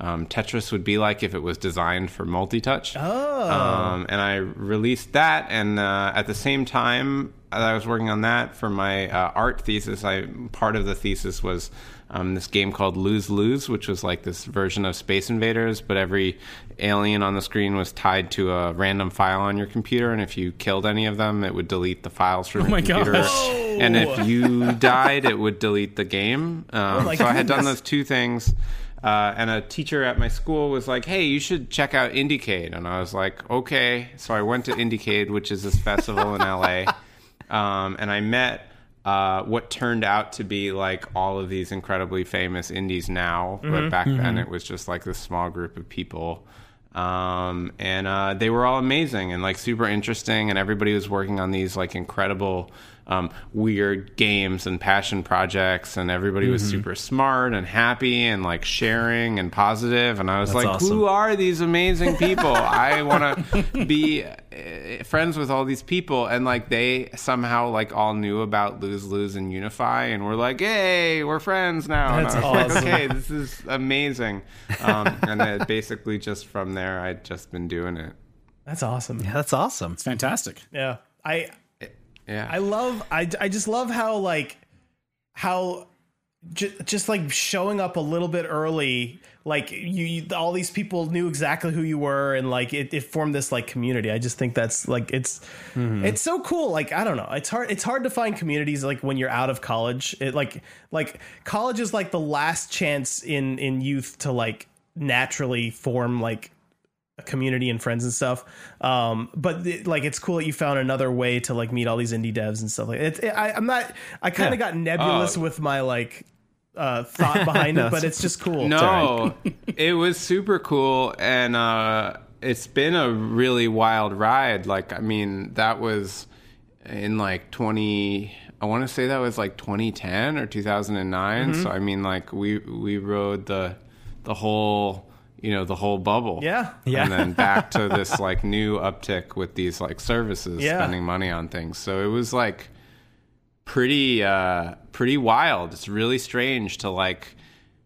um, Tetris would be like if it was designed for multi-touch. Oh. Um, and I released that, and uh, at the same time that I was working on that for my uh, art thesis, I part of the thesis was um, this game called Lose Lose, which was like this version of Space Invaders, but every alien on the screen was tied to a random file on your computer, and if you killed any of them, it would delete the files from your my computer. gosh. And if you died, it would delete the game. Um, my so I had done those two things. Uh, and a teacher at my school was like, "Hey, you should check out Indiecade," and I was like, "Okay." So I went to Indiecade, which is this festival in LA, um, and I met uh, what turned out to be like all of these incredibly famous indies now, but back then it was just like this small group of people. Um, and uh, they were all amazing and like super interesting, and everybody was working on these like incredible, um, weird games and passion projects, and everybody was super smart and happy and like sharing and positive. And I was like, awesome. who are these amazing people? I want to be uh, friends with all these people, and like they somehow like all knew about lose lose and unify, and we're like, hey, we're friends now. That's and I was like, awesome. okay, this is amazing. Um, and then basically just from there, I'd just been doing it. That's awesome. Yeah, that's awesome. It's fantastic. Yeah. I Yeah. I love I I just love how like how just, just like showing up a little bit early like you, you all these people knew exactly who you were and like it, it formed this like community. I just think that's like it's mm-hmm. it's so cool. Like i don't know. It's hard it's hard to find communities like when you're out of college. It like like college is like the last chance in in youth to like naturally form like community and friends and stuff. Um, but it, like it's cool that you found another way to like meet all these indie devs and stuff like it. it I, I'm not. I kind of Yeah. got nebulous Oh. with my like uh, thought behind No, it, but it's- just cool. No, it was super cool, and uh, it's been a really wild ride. Like, I mean, that was in like twenty. I want to say that was like 2010 or 2009. So I mean, like we we rode the the whole you know the whole bubble. Yeah. Yeah. And then back to this like new uptick with these like services Yeah. spending money on things. So it was like pretty uh pretty wild. It's really strange to like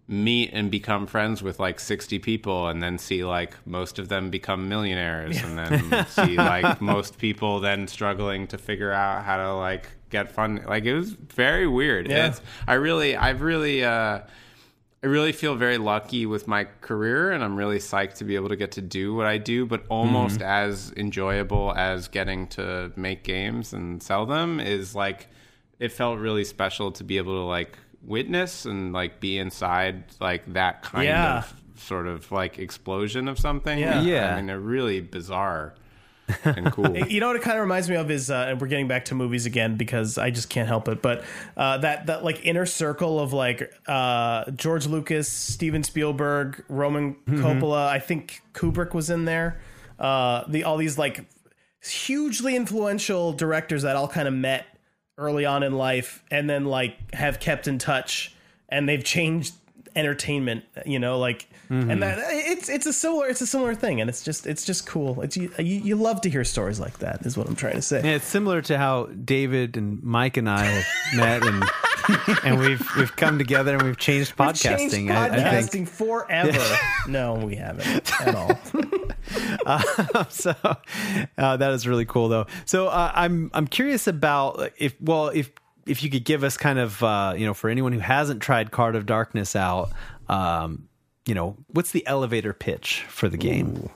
meet and become friends with like 60 people and then see like most of them become millionaires and then see like most people then struggling to figure out how to like get fun like it was very weird Yeah. it's i really i've really uh I really feel very lucky with my career, and I'm really psyched to be able to get to do what I do. But almost mm-hmm. as enjoyable as getting to make games and sell them is like it felt really special to be able to like witness and like be inside like that kind Yeah. of sort of like explosion of something. Yeah. Yeah. I mean, they're really bizarre and cool. You know what it kind of reminds me of is, uh, and we're getting back to movies again because I just can't help it. But uh, that that like inner circle of like uh, George Lucas, Steven Spielberg, Roman Coppola. I think Kubrick was in there. Uh, the all these like hugely influential directors that all kind of met early on in life and then like have kept in touch and they've changed entertainment you know like and that it's it's a similar it's a similar thing and it's just it's just cool it's you, you, love to hear stories like that is what i'm trying to say Yeah, it's similar to how David and Mike and I have met and and we've we've come together and we've changed We've podcasting. changed I, I podcasting think forever no we haven't at all so. Uh, that is really cool, though. So uh, I'm I'm curious about if well if if you could give us kind of uh, you know for anyone who hasn't tried Card of Darkness out, um, you know what's the elevator pitch for the game?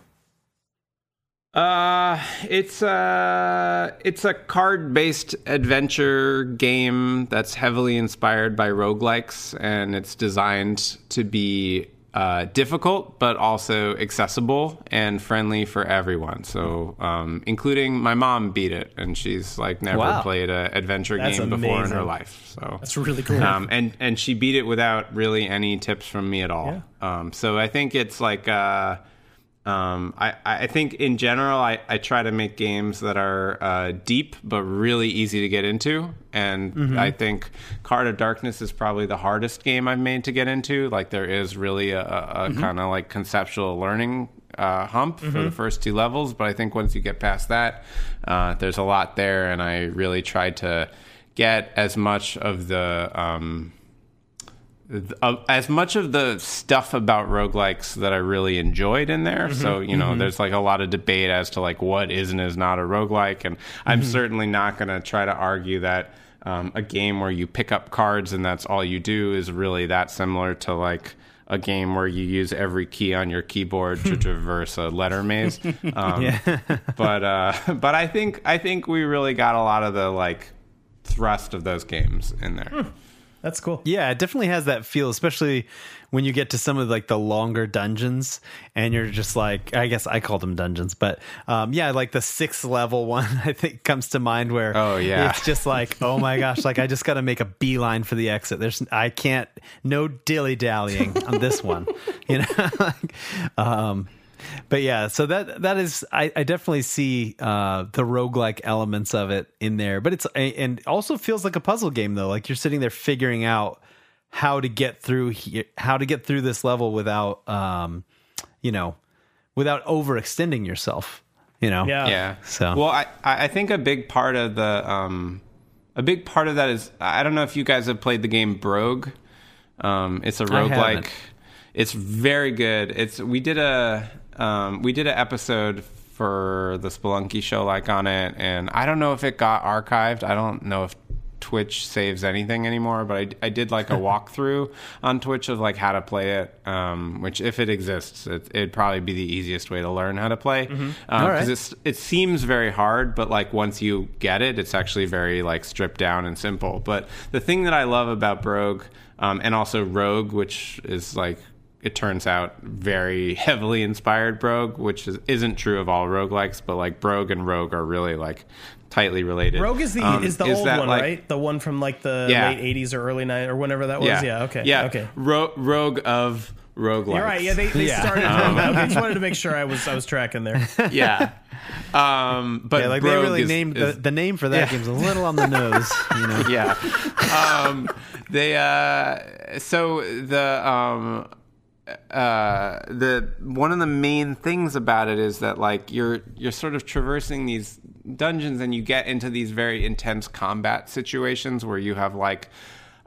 Uh, it's uh it's a card-based adventure game that's heavily inspired by roguelikes and it's designed to be uh, difficult but also accessible and friendly for everyone. So, um, including my mom beat it and she's like never Wow. played an adventure That's game before in her life. So That's really cool. um, and and she beat it without really any tips from me at all. Um, so I think it's like uh, um, I I think in general I, I try to make games that are uh, deep but really easy to get into, and I think Card of Darkness is probably the hardest game I've made to get into. Like there is really a, a, a kind of like conceptual learning uh, hump for the first two levels, but I think once you get past that, uh, there's a lot there, and I really tried to get as much of the um, as much of the stuff about roguelikes that I really enjoyed in there. So, you know, there's like a lot of debate as to like what is and is not a roguelike. And I'm certainly not going to try to argue that um, a game where you pick up cards and that's all you do is really that similar to like a game where you use every key on your keyboard to traverse a letter maze. Um, but uh, but I think I think we really got a lot of the like thrust of those games in there. That's cool Yeah, it definitely has that feel, especially when you get to some of like the longer dungeons, and you're just like, I guess I call them dungeons, but um, yeah, like the sixth level one, I think comes to mind where Oh, yeah. it's just like, oh my gosh, like I just got to make a beeline for the exit. There's, I can't, no dilly dallying on this one, you know. um, but yeah, so that that is I, I definitely see uh the roguelike elements of it in there. But it's and it also feels like a puzzle game though. Like you're sitting there figuring out how to get through here how to get through this level without um you know without overextending yourself. You know? yeah Yeah. So- well, I I think a big part of the um a big part of that is I don't know if you guys have played the game Brogue. Um, it's a haven't. roguelike. It's very good. It's we did a um, we did an episode for the Spelunky show like on it, and I don't know if it got archived. I don't know if Twitch saves anything anymore, but I, I did like a walkthrough on Twitch of like how to play it. Um, which if it exists, it, it'd probably be the easiest way to learn how to play because um, Alright. it's it seems very hard, but like once you get it, it's actually very like stripped down and simple. But the thing that I love about Brogue um, and also Rogue, which is like it turns out very heavily inspired Brogue, which is, isn't true of all roguelikes, but like Brogue and Rogue are really like tightly related. Rogue is the Um, is the old one, like- right? The one from like the Yeah. late '80s or early '90s or whenever that was. Yeah. okay. Yeah. Okay. Ro- Rogue of roguelikes. You're right. Yeah. They, they Yeah. started. from that. Okay. Just wanted to make sure I was I was tracking there. yeah. Um, but Yeah, like Brogue they really is- named is- the, the name for that Yeah. game's a little on the nose. You know, yeah. Um, they uh, so the um, uh, the one of the main things about it is that like you're you're sort of traversing these dungeons and you get into these very intense combat situations where you have like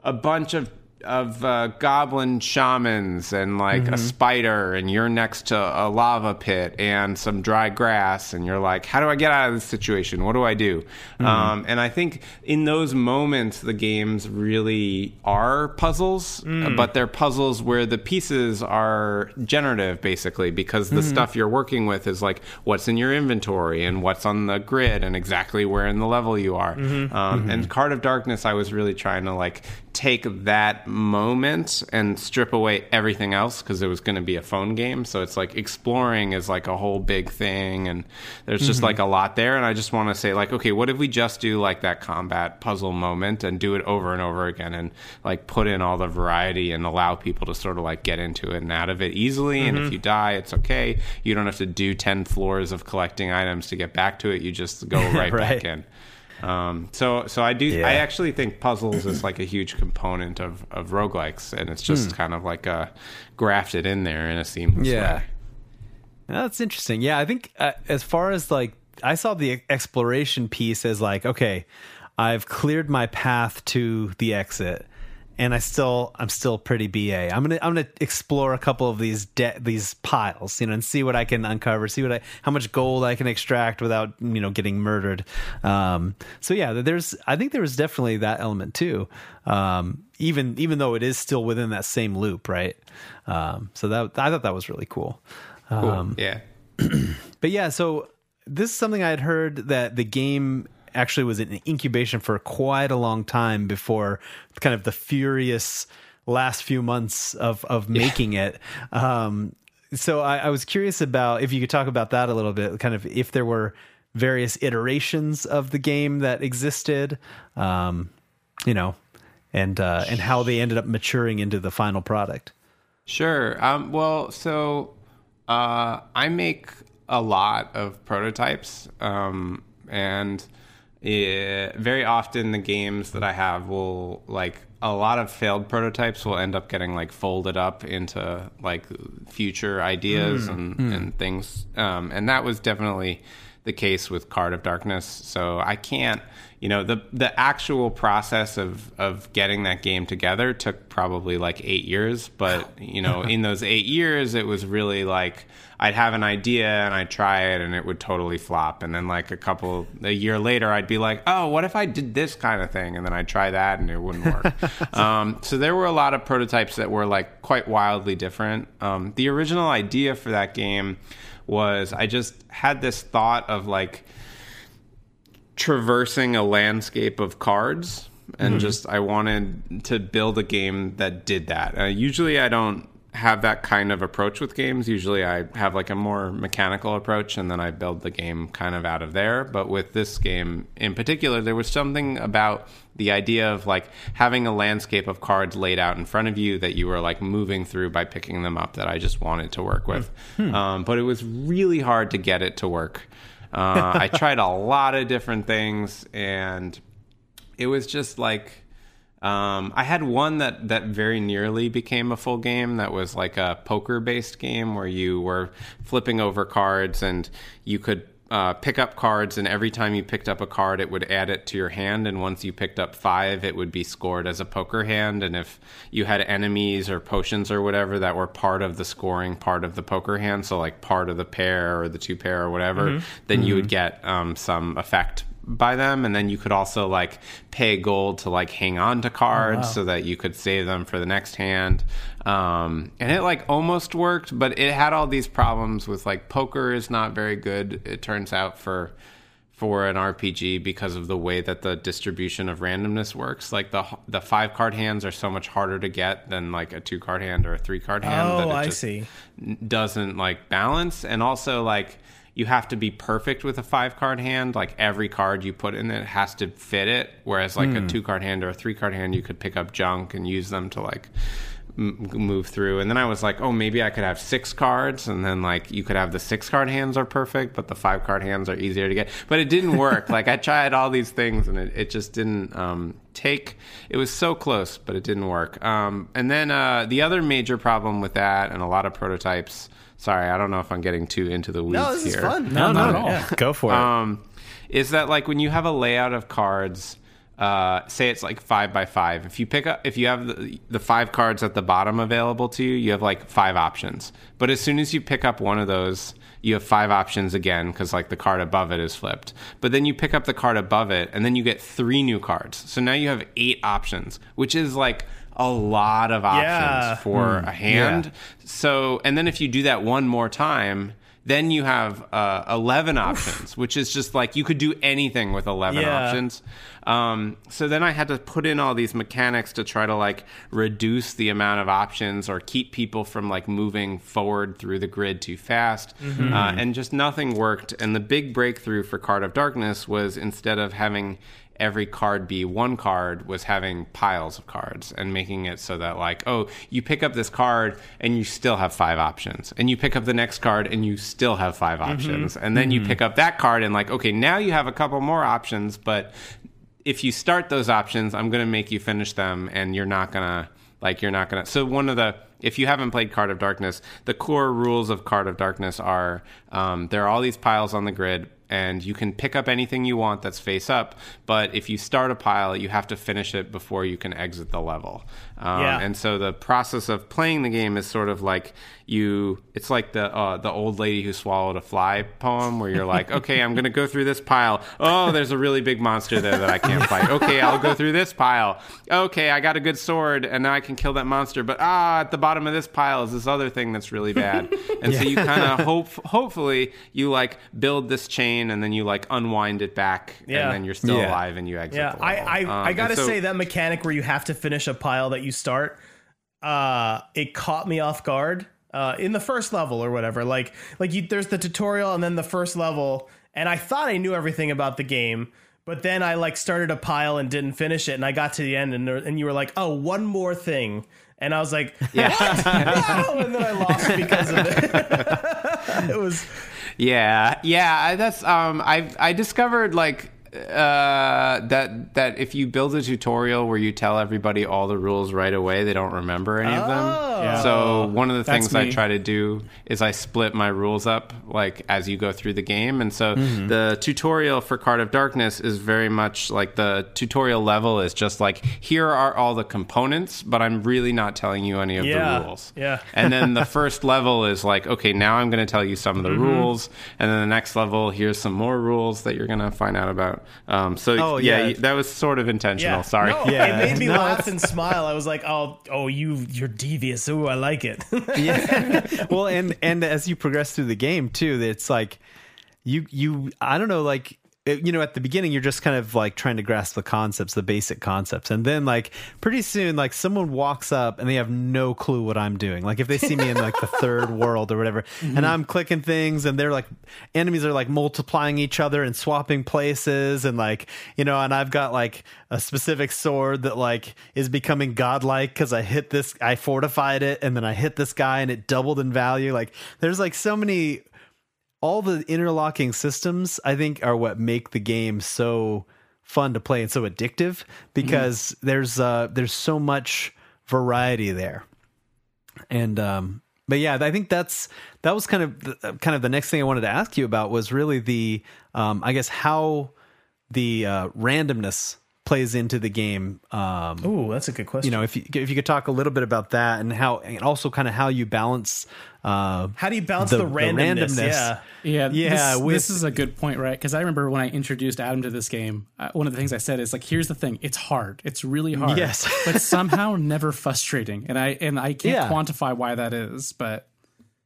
a bunch of of uh, goblin shamans and like a spider and you're next to a lava pit and some dry grass and you're like how do i get out of this situation? What do i do? Um, and i think in those moments the games really are puzzles but they're puzzles where the pieces are generative basically because the stuff you're working with is like what's in your inventory and what's on the grid and exactly where in the level you are. Um, and card of darkness i was really trying to like take that moment and strip away everything else because it was going to be a phone game. So it's like exploring is like a whole big thing, and there's just mm-hmm. like a lot there. And I just want to say, like, okay, what if we just do like that combat puzzle moment and do it over and over again and like put in all the variety and allow people to sort of like get into it and out of it easily. And if mm-hmm. you die, it's okay. You don't have to do 10 floors of collecting items to get back to it. You just go right, Right. back in. Um, so so I do Yeah. I actually think puzzles is like a huge component of of roguelikes and it's just kind of like uh grafted in there in a seamless Yeah. way. That's interesting. Yeah, I think uh, as far as like I saw the exploration piece as like okay, I've cleared my path to the exit and I still I'm still pretty BA. I'm to I'm to explore a couple of these de- these piles, you know, and see what I can uncover, see what I how much gold I can extract without, you know, getting murdered. Um so yeah, there's I think there was definitely that element too. Um even even though it is still within that same loop, right? Um so that I thought that was really cool. Cool. Um, yeah. But yeah, so this is something I had heard that the game actually was in incubation for quite a long time before kind of the furious last few months of of making it. Um, so I, I was curious about if you could talk about that a little bit, kind of if there were various iterations of the game that existed, um, you know, and uh, and how they ended up maturing into the final product. Sure. Um, well, so uh, I make a lot of prototypes, um, and eh, very often the games that I have will like a lot of failed prototypes will end up getting like folded up into like future ideas and, and things. Um, and that was definitely the case with Card of Darkness. So I can't, you know, the the actual process of of getting that game together took probably like eight years. But you know, in those eight years, it was really like I'd have an idea and I'd try it and it would totally flop. And then like a couple a year later, I'd be like, oh, what if I did this kind of thing? And then I'd try that and it wouldn't work. um, so there were a lot of prototypes that were like quite wildly different. Um, the original idea for that game was I just had this thought of like traversing a landscape of cards and just I wanted to build a game that did that. Uh, usually I don't have that kind of approach with games. Usually I have like a more mechanical approach and then I build the game kind of out of there. But with this game in particular, there was something about the idea of like having a landscape of cards laid out in front of you that you were like moving through by picking them up that I just wanted to work with. Um, but it was really hard to get it to work. Uh, I tried a lot of different things and it was just like um, I had one that that very nearly became a full game that was like a poker based game where you were flipping over cards and you could uh, pick up cards and every time you picked up a card it would add it to your hand. And once you picked up five it would be scored as a poker hand. And if you had enemies or potions or whatever that were part of the scoring part of the poker hand so like part of the pair or the two pair or whatever then you would get um, some effect by them, and then you could also like pay gold to like hang on to cards so that you could save them for the next hand. Um, and it like almost worked, but it had all these problems with like poker is not very good. It turns out for for an RPG because of the way that the distribution of randomness works. Like the the five card hands are so much harder to get than like a two card hand or a three card hand. Oh, that it I just see. Doesn't like balance, and also like you have to be perfect with a five card hand. Like every card you put in it has to fit it. Whereas like a two card hand or a three card hand, you could pick up junk and use them to like m- move through. And then I was like, oh, maybe I could have six cards, and then like you could have the six card hands are perfect, but the five card hands are easier to get. But it didn't work. like I tried all these things, and it, it just didn't um, take. It was so close, but it didn't work. Um, and then uh, the other major problem with that, and a lot of prototypes. Sorry, I don't know if I'm getting too into the weeds here. No, this here is fun. No, not at all. Yeah. Go for it. um, is that like when you have a layout of cards uh, say it's like five by five if you pick up if you have the, the five cards at the bottom available to you you have like five options but as soon as you pick up one of those you have five options again because like the card above it is flipped but then you pick up the card above it and then you get three new cards so now you have eight options which is like a lot of options Yeah. for a hand so and then if you do that one more time then you have uh, 11 options, which is just like you could do anything with 11 Yeah. options. Um, so then I had to put in all these mechanics to try to like reduce the amount of options or keep people from like moving forward through the grid too fast. Mm-hmm. Uh, and just nothing worked. And the big breakthrough for Card of Darkness was instead of having every card be one card was having piles of cards and making it so that like oh you pick up this card and you still have five options and you pick up the next card and you still have 5 options and then you pick up that card and like okay now you have a couple more options but if you start those options i'm going to make you finish them and you're not going to like you're not going to so one of the if you haven't played card of darkness the core rules of card of darkness are um, there are all these piles on the grid and you can pick up anything you want that's face up but if you start a pile you have to finish it before you can exit the level um, Yeah. and so the process of playing the game is sort of like you it's like the uh, the old lady who swallowed a fly poem where you're like okay i'm gonna go through this pile oh there's a really big monster there that i can't fight okay i'll go through this pile okay i got a good sword and now i can kill that monster but ah at the bottom of this pile is this other thing that's really bad and so you kind of hope hopefully you like build this chain and then you like unwind it back Yeah. and then you're still Yeah. alive and you exit Yeah, the I. I, Um, I gotta so- say that mechanic where you have to finish a pile that you start, uh, it caught me off guard. Uh, in the first level or whatever, like like you, there's the tutorial and then the first level, and I thought I knew everything about the game, but then I like started a pile and didn't finish it, and I got to the end and there, and you were like, oh, one more thing, and I was like, Yeah. what? no, and then I lost because of it. it was Yeah, yeah. That's um. I I discovered like uh that that if you build a tutorial where you tell everybody all the rules right away, they don't remember any of them. Oh. Yeah. So one of the That's things I try to do is I split my rules up like as you go through the game, and so Mm-hmm. the tutorial for Card of Darkness is very much like the tutorial level is just like here are all the components, but I'm really not telling you any of Yeah. the rules. Yeah. And then the first level is like, okay, now I'm going to tell you some of the Mm-hmm. rules, and then the next level, here's some more rules that you're going to find out about. Um, so Oh, yeah, yeah. that was sort of intentional. Yeah. Sorry. No, Yeah. it made me No, laugh it's- and smile. I was like, "Oh, oh, you, you're devious. Ooh, I like it." yeah well and and as you progress through the game too it's like you you i don't know like it- you know at the beginning you're just kind of like trying to grasp the concepts the basic concepts. And then like pretty soon like someone walks up and they have no clue what i'm doing. Like if they see me in like the third world or whatever and mm-hmm. i'm clicking things and they're like enemies are like multiplying each other and swapping places and like you know and i've got like a specific sword that like is becoming godlike because i hit this i fortified it and then i hit this guy and it doubled in value. Like there's like so many all the interlocking systems i think are what make the game so fun to play and so addictive because there's uh there's so much variety there. And um but yeah i think that's that was kind of the, kind of the next thing i wanted to ask you about was really the um i guess how the uh randomness plays into the game. Um, Ooh, that's a good question. you know, if you if you could talk a little bit about that and how, and also kind of how you balance. Uh, how do you balance the- the, the randomness? randomness. Yeah. Yeah, Yeah, This, with- this is a good point, right? Because I remember when I introduced Adam to this game, uh, one of the things I said is like, "Here's the thing: it's hard. It's really hard. Yes. but somehow never frustrating." And I and I can't Yeah. quantify why that is, but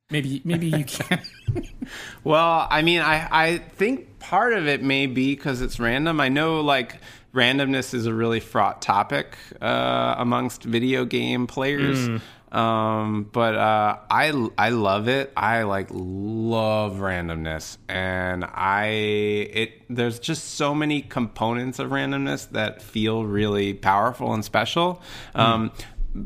maybe maybe you can. Well, I mean, I I think part of it may be because it's random. I know like randomness is a really fraught topic uh, amongst video game players. Um, but uh, I I love it. I like love randomness, and I it there's just so many components of randomness that feel really powerful and special. Um,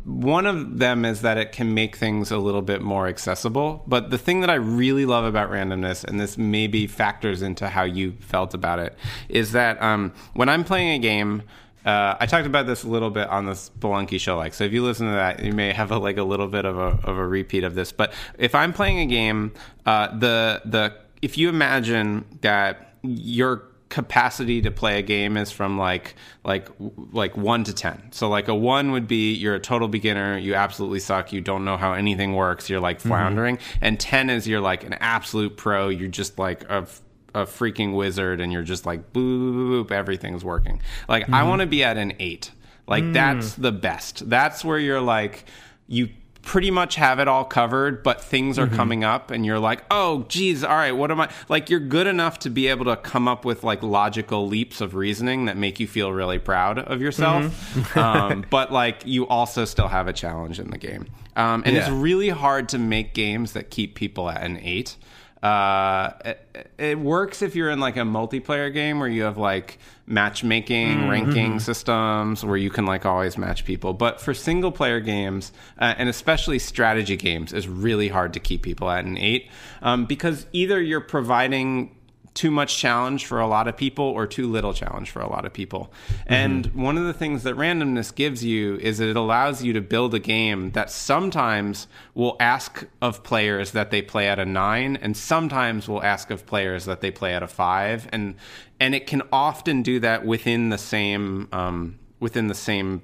one of them is that it can make things a little bit more accessible. But the thing that I really love about randomness, and this maybe factors into how you felt about it, is that um, when I'm playing a game, uh, I talked about this a little bit on the Spelunky show. Like, so if you listen to that, you may have a, like a little bit of a of a repeat of this. But if I'm playing a game, uh, the the if you imagine that your capacity to play a game is from like like like 1 to 10. So like a 1 would be you're a total beginner, you absolutely suck, you don't know how anything works, you're like mm-hmm. floundering, and 10 is you're like an absolute pro, you're just like a a freaking wizard and you're just like boop, boop, boop, everything's working. Like I mm-hmm. want to be at an 8. Like that's mm. the best. That's where you're like you pretty much have it all covered, but things are coming up and you're like, oh, geez, all right, what am I? Like, you're good enough to be able to come up with like logical leaps of reasoning that make you feel really proud of yourself. um, but like, you also still have a challenge in the game. Um, and it's really hard to make games that keep people at an eight. Uh, it, it works if you're in like a multiplayer game where you have like matchmaking, ranking systems where you can like always match people. But for single player games, uh, and especially strategy games, is really hard to keep people at an eight um, because either you're providing too much challenge for a lot of people or too little challenge for a lot of people. And one of the things that randomness gives you is that it allows you to build a game that sometimes will ask of players that they play at a 9 and sometimes will ask of players that they play at a 5 and and it can often do that within the same um, within the same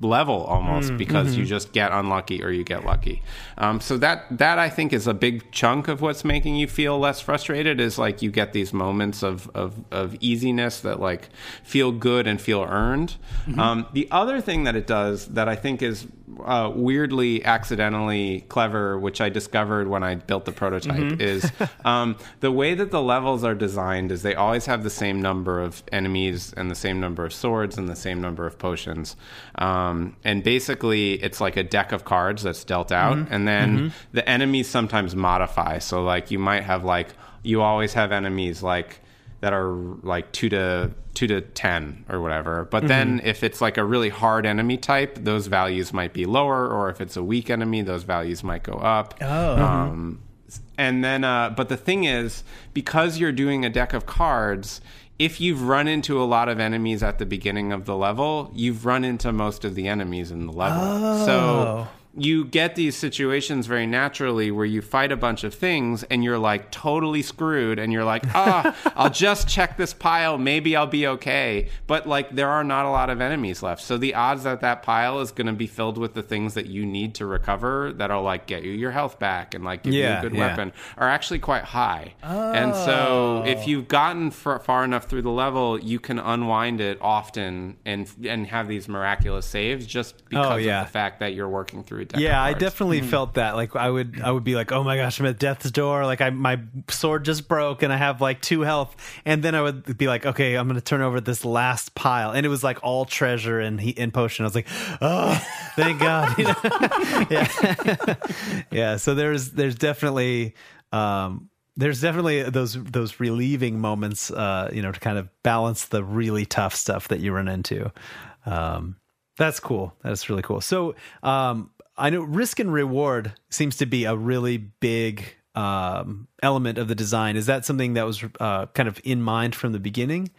level almost because you just get unlucky or you get lucky. Um, so that that I think is a big chunk of what's making you feel less frustrated is like you get these moments of of, of easiness that like feel good and feel earned. Um, the other thing that it does that I think is uh, weirdly accidentally clever, which I discovered when I built the prototype, is um, the way that the levels are designed is they always have the same number of enemies and the same number of swords and the same number of potions. Um, Um, and basically, it's like a deck of cards that's dealt out, mm-hmm. and then mm-hmm. the enemies sometimes modify. So, like, you might have like you always have enemies like that are like two to two to ten or whatever. But mm-hmm. then if it's like a really hard enemy type, those values might be lower, or if it's a weak enemy, those values might go up. Oh. Um, and then, uh, but the thing is, because you're doing a deck of cards, if you've run into a lot of enemies at the beginning of the level, you've run into most of the enemies in the level. So oh. You get these situations very naturally where you fight a bunch of things and you're like totally screwed and you're like, ah, I'll just check this pile. Maybe I'll be okay. But like, there are not a lot of enemies left. So the odds that that pile is going to be filled with the things that you need to recover that'll like get you your health back and like give Yeah, you a good yeah. weapon are actually quite high. And so if you've gotten far, far enough through the level, you can unwind it often and and have these miraculous saves just because Oh, yeah. of the fact that you're working through a deck Yeah, of I definitely Mm-hmm. felt that. Like I would, I would be like, "Oh my gosh, I'm at death's door." Like I, my sword just broke, and I have like two health. And then I would be like, "Okay, I'm going to turn over this last pile," and it was like all treasure and he and potion. I was like, "Oh, thank God!" You know? yeah, yeah. So there's, there's definitely, um, there's definitely those those relieving moments, uh, you know, to kind of balance the really tough stuff that you run into. Um, that's cool. That's really cool. So, um, I know risk and reward seems to be a really big um, element of the design. Is that something that was uh, kind of in mind from the beginning?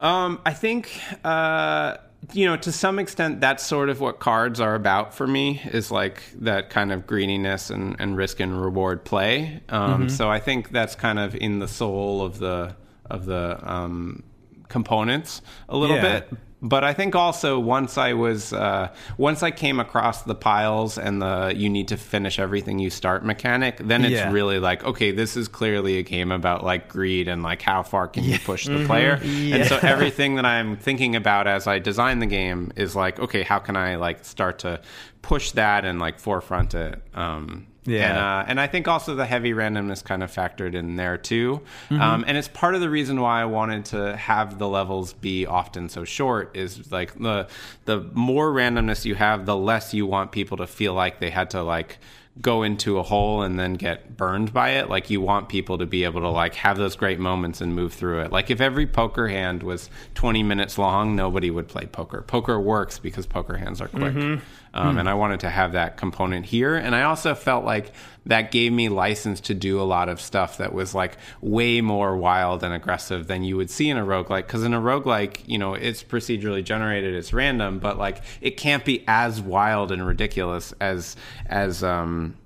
Um, I think uh, you know to some extent that's sort of what cards are about for me is like that kind of greediness and, and risk and reward play. Um, So I think that's kind of in the soul of the of the um, components a little Yeah. bit. But I think also once I was uh, once I came across the piles and the you need to finish everything you start mechanic, then it's Yeah. really like okay, this is clearly a game about like greed and like how far can you push the player. And so everything that I'm thinking about as I design the game is like okay, how can I like start to push that and like forefront it. Um, Yeah. And, uh, and I think also the heavy randomness kind of factored in there too. Um, and it's part of the reason why I wanted to have the levels be often so short is like the the more randomness you have, the less you want people to feel like they had to like go into a hole and then get burned by it. Like you want people to be able to like have those great moments and move through it. Like if every poker hand was 20 minutes long, nobody would play poker. Poker works because poker hands are quick. Um, And I wanted to have that component here. And I also felt like that gave me license to do a lot of stuff that was like way more wild and aggressive than you would see in a roguelike. Because in a roguelike, you know, it's procedurally generated, it's random, but like it can't be as wild and ridiculous as as um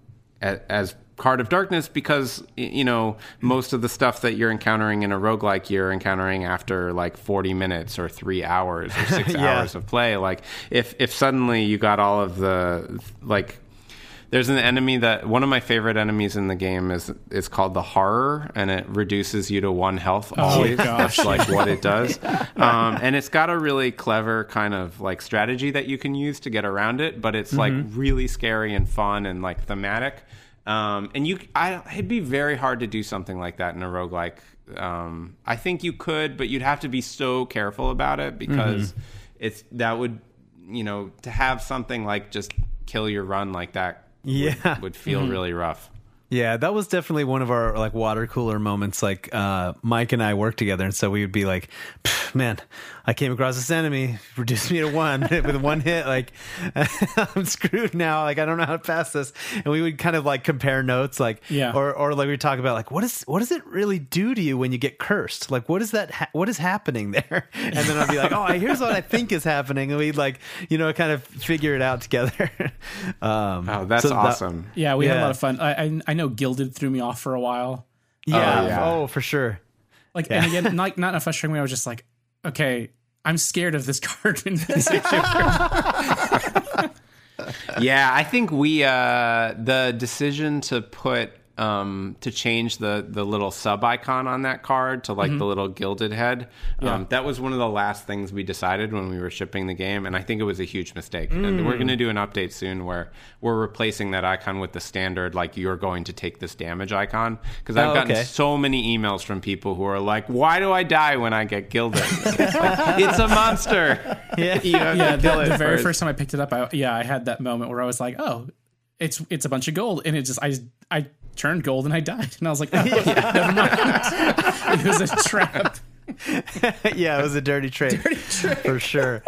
as, as Card of Darkness because you know most of the stuff that you're encountering in a roguelike you're encountering after like 40 minutes or 3 hours or 6 Yeah. hours of play. Like if if suddenly you got all of the like there's an enemy that one of my favorite enemies in the game is is called the horror and it reduces you to one health always. that's like what it does. Um, and it's got a really clever kind of like strategy that you can use to get around it but it's like really scary and fun and like thematic um, and you I, it'd be very hard to do something like that in a roguelike um, i think you could but you'd have to be so careful about it because it's that would you know to have something like just kill your run like that Yeah. would, feel really rough Yeah, that was definitely one of our like water cooler moments. Like uh, Mike and I worked together, and so we would be like, "Man, I came across this enemy, reduced me to one with one hit. Like I'm screwed now. Like I don't know how to pass this." And we would kind of like compare notes, like Yeah. or or like we talk about like what is what does it really do to you when you get cursed? Like what is that? Ha- what is happening there? And then I'd be like, "Oh, here's what I think is happening," and we'd like you know kind of figure it out together. um, oh that's so that- awesome Yeah, we had a lot of fun. I, I I know Gilded threw me off for a while. yeah, Oh, yeah. oh for sure. Like, and again, not not in a frustrating way. I was just like, okay, I'm scared of this card in this situation. yeah i think we uh the decision to put um to change the the little sub icon on that card to like the little gilded head. Um that was one of the last things we decided when we were shipping the game and i think it was a huge mistake. And we're going to do an update soon where we're replacing that icon with the standard like you're going to take this damage icon. Because i've Oh, gotten okay. so many emails from people who are like why do i die when i get gilded? It's, like, it's a monster. Yeah. yeah, the, the very first. first time I picked it up, I, yeah, I had that moment where I was like, oh, it's it's a bunch of gold, and it just I I turned gold and I died, and I was like, oh, never mind, it was a trap. yeah, it was a dirty trade, for sure.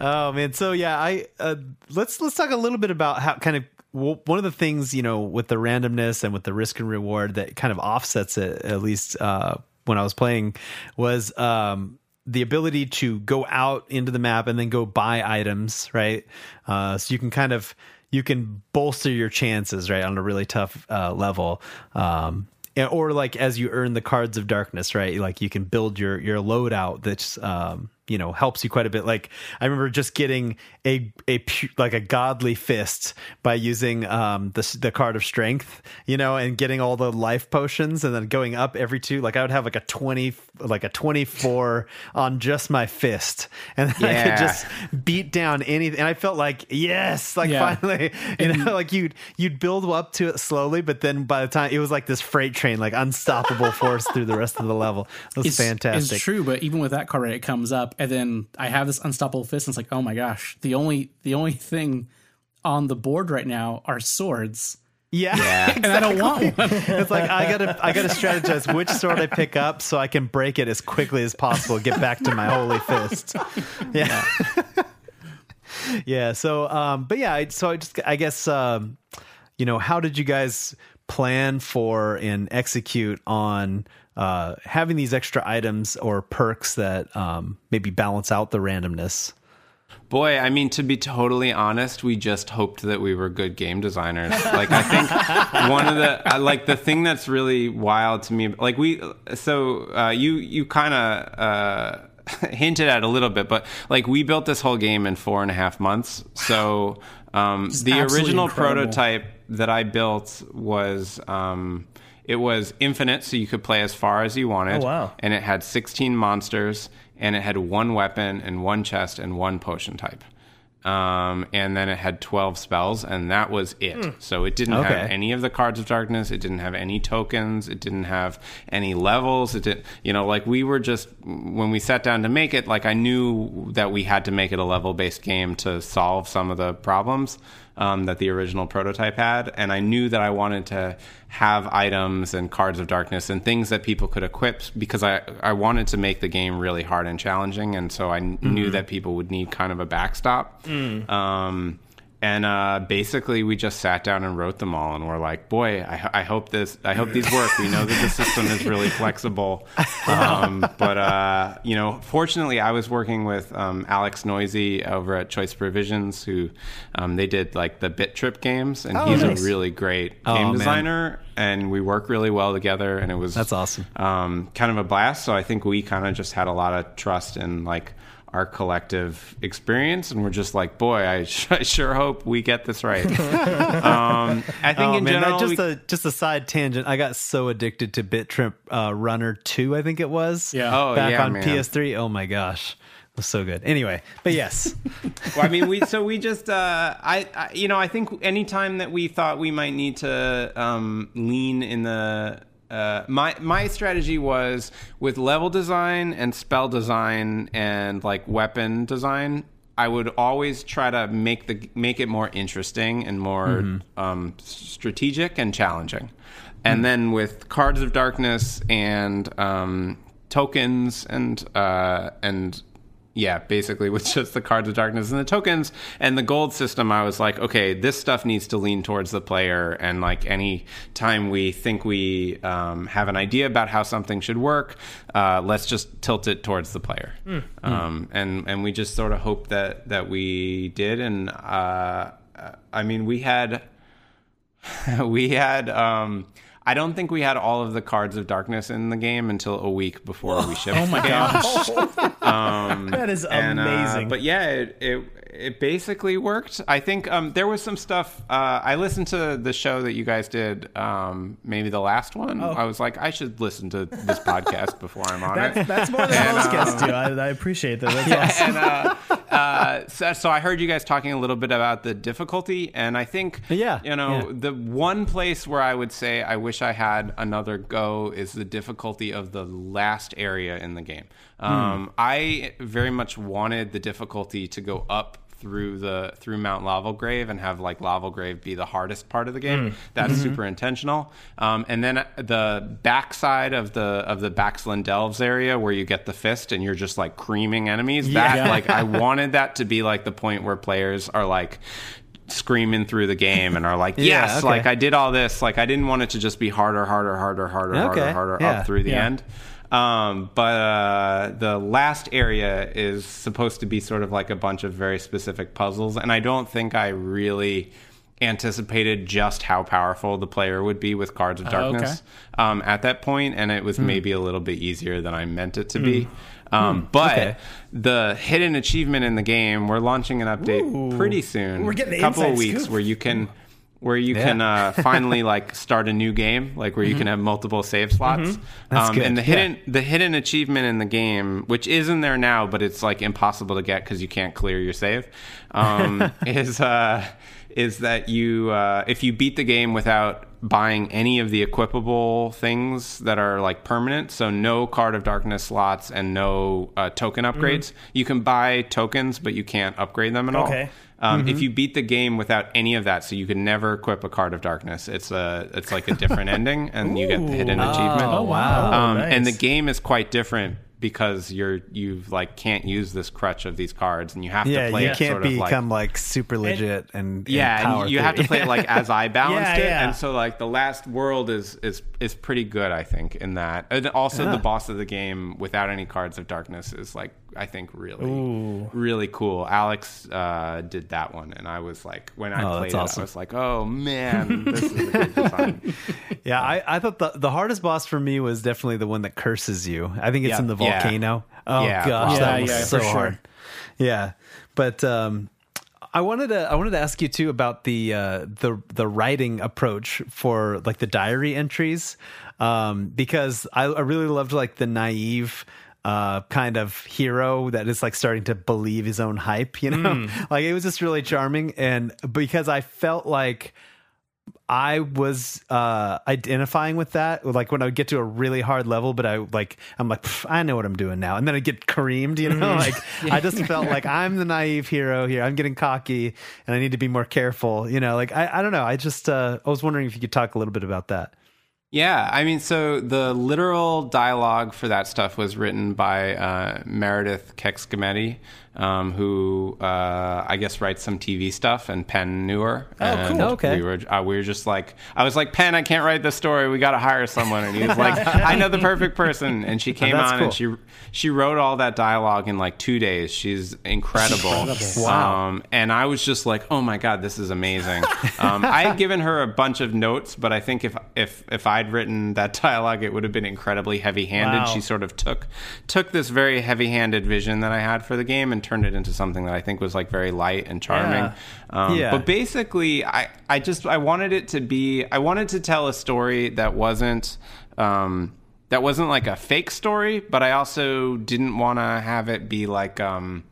oh man, so yeah, I uh, let's let's talk a little bit about how kind of one of the things you know with the randomness and with the risk and reward that kind of offsets it at least uh, when I was playing was um, the ability to go out into the map and then go buy items, right? Uh, so you can kind of you can bolster your chances, right, on a really tough uh, level. Um, or like as you earn the cards of darkness, right? Like you can build your your loadout that's um, you know helps you quite a bit. Like I remember just getting a a pu- like a godly fist by using um the the card of strength, you know, and getting all the life potions and then going up every two. Like I would have like a twenty like a twenty four on just my fist, and then I could just beat down anything. And I felt like yes, like Yeah. finally, you know, like you'd you'd build up to it slowly, but then by the time it was like this freight train, like unstoppable force through the rest of the level. It was It's, fantastic. It's true, but even with that card, right, it comes up, and then I have this unstoppable fist, and it's like, oh my gosh, the only the only thing on the board right now are swords, Yeah, and I don't want one. it's like I gotta I gotta strategize which sword I pick up so I can break it as quickly as possible. Get back to my holy fist. Yeah, yeah. So, um, but yeah. So I just I guess um, you know how did you guys plan for and execute on uh, having these extra items or perks that um, maybe balance out the randomness? Boy, I mean, to be totally honest, we just hoped that we were good game designers. Like, I think one of the like the thing that's really wild to me, like we, so uh, you you kind of uh, hinted at a little bit, but like we built this whole game in four and a half months. So um, the original incredible. prototype that I built was. Um, it was infinite, so you could play as far as you wanted. Oh, wow. And it had 16 monsters, and it had one weapon and one chest and one potion type. Um, and then it had 12 spells, and that was it. So it didn't Okay. have any of the cards of darkness. It didn't have any tokens. It didn't have any levels. It didn't, you know, like we were just, when we sat down to make it, like I knew that we had to make it a level based game to solve some of the problems um, that the original prototype had. And I knew that I wanted to have items and cards of darkness and things that people could equip because I, I wanted to make the game really hard and challenging. And so I kn- knew that people would need kind of a backstop. Um, and uh, basically, we just sat down and wrote them all, and we're like, "Boy, I, I hope this. I hope these work. We know that the system is really flexible." Um, but uh, you know, fortunately, I was working with um, Alex Neuse over at Choice Provisions, who um, they did like the Bit Trip games, and he's nice. a really great Oh, game man. designer. And we work really well together, and it was That's awesome. um, kind of a blast. So I think we kind of just had a lot of trust in like our collective experience, and we're just like, boy, I, I sure hope we get this right. um, I think Oh in man, general, just we- a just a side tangent. I got so addicted to Bit Trip uh, Runner Two, I think it was. Yeah. Oh, back yeah, on man. PS3. Oh my gosh, it was so good. Anyway, but yes, well, I mean, we so we just, uh, I, I, you know, I think anytime that we thought we might need to um, lean in the. Uh, my my strategy was with level design and spell design and like weapon design. I would always try to make the make it more interesting and more um, strategic and challenging. And then with cards of darkness and um, tokens and uh, and yeah, basically with just the cards of darkness and the tokens and the gold system, I was like, okay, this stuff needs to lean towards the player. And like any time we think we um, have an idea about how something should work, uh, let's just tilt it towards the player. Um, and and we just sort of hope that that we did. And uh, I mean, we had we had. Um, I don't think we had all of the cards of darkness in the game until a week before we shipped. Oh my gosh. That is And, uh, amazing. but yeah, it, it it basically worked. I think um, there was some stuff. Uh, I listened to the show that you guys did, um, maybe the last one. I was like, I should listen to this podcast before I'm on that's, it. that's more than most guests do. I, I appreciate that. That's awesome. and uh, uh, so, so I heard you guys talking a little bit about the difficulty, and I think, Yeah, you know, yeah. the one place where I would say I wish I had another go is the difficulty of the last area in the game. Um, I very much wanted the difficulty to go up through the through Mount Lavalgrave and have like Lavalgrave be the hardest part of the game. That's super intentional. Um, and then the backside of the of the Baxland Delves area where you get the fist and you're just like creaming enemies. That like I wanted that to be like the point where players are like screaming through the game and are like, Yeah, yes, okay. like I did all this. Like I didn't want it to just be harder, harder, harder, harder, Okay, harder, harder yeah. up through the Yeah. end. Um, but uh, the last area is supposed to be sort of like a bunch of very specific puzzles, and I don't think I really anticipated just how powerful the player would be with Cards of Darkness um, at that point, and it was Hmm. maybe a little bit easier than I meant it to be. Um, but Okay. the hidden achievement in the game, we're launching an update Ooh. pretty soon. We're getting a couple of weeks scoop. where you can where you Yeah. can uh, finally like start a new game, like where you can have multiple save slots. That's um, And the yeah. hidden the hidden achievement in the game, which is in there now, but it's like impossible to get because you can't clear your save, um, is uh, is that you uh, if you beat the game without buying any of the equipable things that are like permanent so no card of darkness slots and no uh, token upgrades you can buy tokens but you can't upgrade them at all Okay. um, If you beat the game without any of that, so you can never equip a card of darkness, it's a it's like a different ending, and you get the hidden Ooh. achievement. Oh, wow. Um, And the game is quite different because you're you've like can't use this crutch of these cards, and you have yeah, to play you it can't sort of become like. like, super legit and, yeah, and power and you have to play it like as I balanced Yeah, it, yeah. and so like the last world is is is pretty good, I think, in that. And also, Yeah. the boss of the game without any cards of darkness is like I think really really cool. Alex uh, did that one, and I was like, when I Oh, played it, awesome. I was like, oh man, this is a good design. Yeah, I, I thought the, the hardest boss for me was definitely the one that curses you. I think it's Yeah. in the Yeah. volcano. Oh Yeah, gosh, Yeah, that was yeah, so sure. hard. Yeah, but um, I wanted to I wanted to ask you too about the uh, the the writing approach for like the diary entries um, because I, I really loved like the naive. Uh, kind of hero that is like starting to believe his own hype, you know, like it was just really charming. And because I felt like I was uh identifying with that like when I would get to a really hard level but I like I'm like I know what I'm doing now. And then I get creamed you know? Like I just felt like I'm the naive hero here. I'm getting cocky and I need to be more careful you know? Like I, I don't know. I just uh I was wondering if you could talk a little bit about that Yeah, I mean, so the literal dialogue for that stuff was written by uh, Meredith Kexkametti, um, who uh, I guess writes some TV stuff, and Penn knew her. Oh, and Okay. We were uh, we were just like, I was like, Penn, I can't write this story. We got to hire someone, and he was like, I know the perfect person, and she came that's on cool. and she she wrote all that dialogue in like two days. She's incredible. Wow. Um, and I was just like, oh my god, this is amazing. Um, I had given her a bunch of notes, but I think if if if I'd written that dialogue, it would have been incredibly heavy-handed. Wow. She sort of took took this very heavy-handed vision that I had for the game and turned it into something that I think was like very light and charming. Yeah. Um, Yeah. But basically, I I just I wanted it to be I wanted to tell a story that wasn't. Um, that wasn't like a fake story, but I also didn't want to have it be like um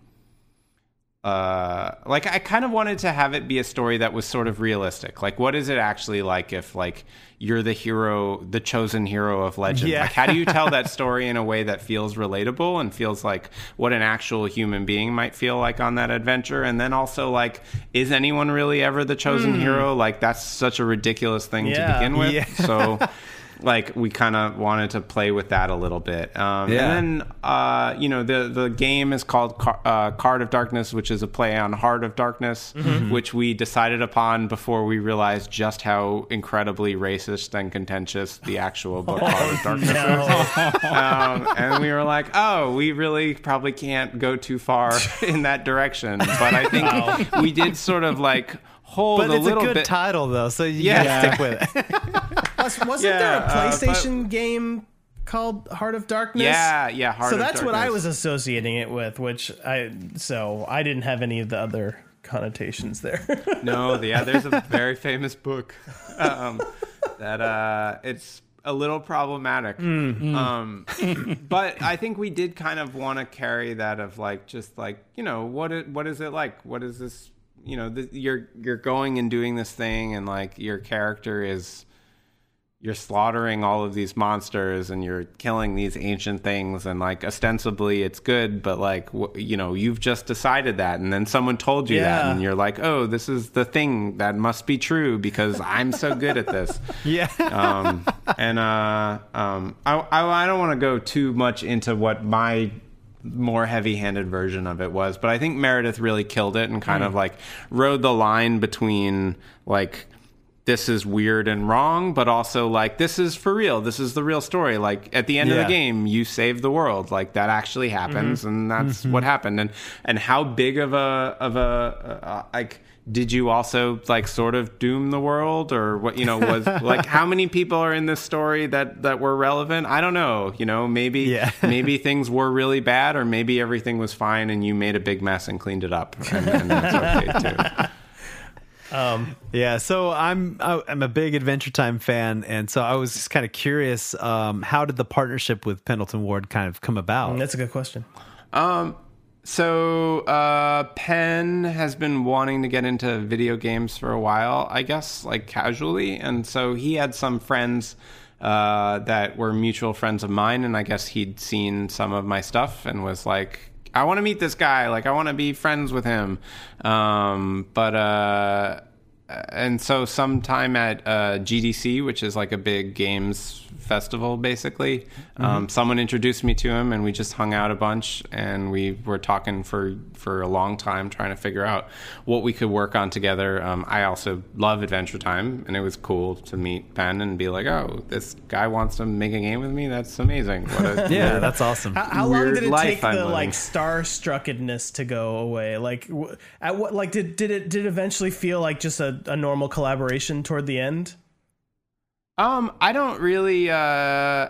uh like I kind of wanted to have it be a story that was sort of realistic. Like what is it actually like if like you're the hero, the chosen hero of legend? Yeah. Like how do you tell that story in a way that feels relatable and feels like what an actual human being might feel like on that adventure? And then also like is anyone really ever the chosen hero? Like that's such a ridiculous thing to begin with. Yeah. So like we kind of wanted to play with that a little bit. Um, Yeah. And then uh, you know the the game is called Car- uh, Card of Darkness, which is a play on Heart of Darkness, which we decided upon before we realized just how incredibly racist and contentious the actual book Heart of Darkness is. Um, and we were like, oh, we really probably can't go too far in that direction. But I think we did sort of like hold it. but a it's a good bit. title though so you Yeah. gotta stick with it Was, wasn't Yeah, there a uh, PlayStation game called Heart of Darkness? yeah, yeah. Heart so that's what I was associating it with, which I so I didn't have any of the other connotations there. No, yeah, there's a very famous book um, that uh, it's a little problematic. Um, but I think we did kind of want to carry that of like just like you know what it, what is it like? What is this? You know, th- you're you're going and doing this thing, and like your character is you're slaughtering all of these monsters and you're killing these ancient things and like ostensibly it's good but like wh- you know you've just decided that and then someone told you that and you're like oh this is the thing that must be true because i'm so good at this. Yeah. Um, and uh, um, I, I, I don't want to go too much into what my more heavy-handed version of it was, but I think Meredith really killed it and kind of like rode the line between like this is weird and wrong, but also like this is for real. This is the real story. Like at the end of the game, you save the world. Like that actually happens, mm-hmm. and that's mm-hmm. what happened. And and how big of a of a uh, uh, like did you also like sort of doom the world or what you know was like how many people are in this story that that were relevant i don't know you know maybe Yeah. maybe things were really bad or maybe everything was fine and you made a big mess and cleaned it up and, and that's okay too Yeah, so I'm I- I'm a big Adventure Time fan, and so I was just kind of curious, um, how did the partnership with Pendleton Ward kind of come about? That's a good question. Um, so uh, Penn has been wanting to get into video games for a while, I guess, like casually, and so he had some friends uh, that were mutual friends of mine, and I guess he'd seen some of my stuff and was like. I want to meet this guy. Like, I want to be friends with him. Um, but uh, and so sometime at uh, GDC, which is like a big games festival, basically, um, someone introduced me to him, and we just hung out a bunch, and we were talking for for a long time, trying to figure out what we could work on together. Um, I also love Adventure Time, and it was cool to meet Penn and be like, "Oh, this guy wants to make a game with me. That's amazing." What a Yeah, that's awesome. How, how long did it life take I'm the living. like starstruckedness to go away? Like, w- at what like did did it did it eventually feel like just a, a normal collaboration toward the end? Um, I don't really. Uh,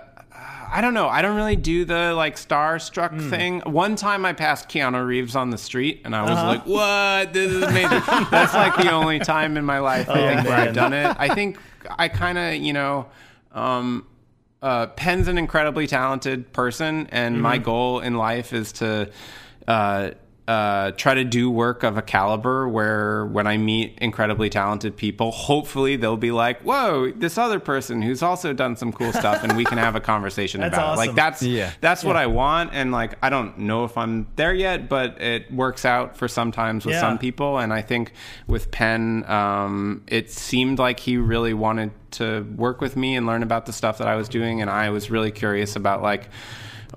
I don't know. I don't really do the like starstruck Hmm. thing. One time I passed Keanu Reeves on the street, and I was Uh-huh. like, "What? This is amazing." That's like the only time in my life I think where Oh. I've done it. I think I kind of, you know, um, uh, Penn's an incredibly talented person, and my Mm-hmm. goal in life is to uh, uh, try to do work of a caliber where when I meet incredibly talented people, hopefully they'll be like, "Whoa, this other person who's also done some cool stuff," and we can have a conversation That's about it. Like that's Yeah. that's what I want, and like I don't know if I'm there yet, but it works out for sometimes with Yeah. some people, and I think with Penn, um, it seemed like he really wanted to work with me and learn about the stuff that I was doing, and I was really curious about like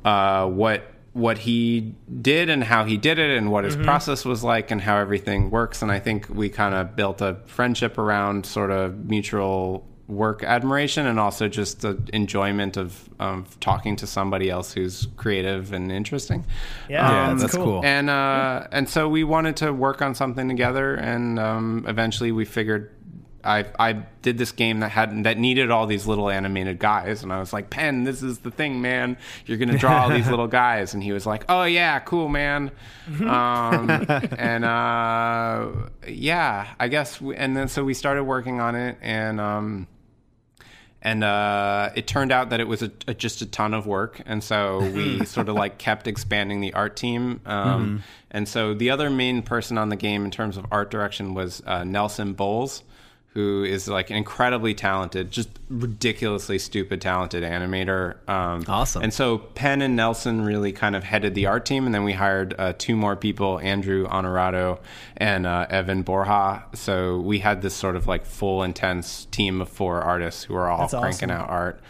uh, what what he did and how he did it and what his process was like and how everything works and i think we kind of built a friendship around sort of mutual work admiration and also just the enjoyment of, of talking to somebody else who's creative and interesting Yeah, Yeah, that's, that's cool. cool. and uh, and so we wanted to work on something together, and um, eventually we figured I I did this game that had that needed all these little animated guys, and I was like, Penn, this is the thing, man. You're gonna draw all these little guys, and he was like, Oh yeah, cool, man. Um, and uh, yeah, I guess, we, and then so we started working on it, and. Um, and uh, it turned out that it was a, a, just a ton of work, and so we sort of like kept expanding the art team. Um, And so the other main person on the game in terms of art direction was uh, Nelson Boles, who is like an incredibly talented, just ridiculously stupid talented animator. Um, Awesome. And so Penn and Nelson really kind of headed the art team, and then we hired uh, two more people, Andrew Honorado and uh, Evan Borja. So we had this sort of like full, intense team of four artists who are all That's cranking awesome. out art.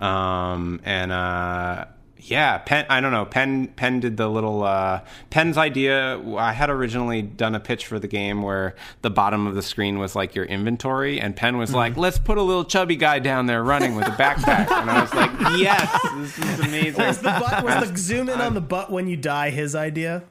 Um, and uh, yeah, Penn. I don't know. Penn. Penn did the little. Uh, Penn's idea. I had originally done a pitch for the game where the bottom of the screen was like your inventory, and Penn was like, "Let's put a little chubby guy down there running with a backpack," and I was like, "Yes, this is amazing." Was the butt was the zoom in on the butt when you die his idea?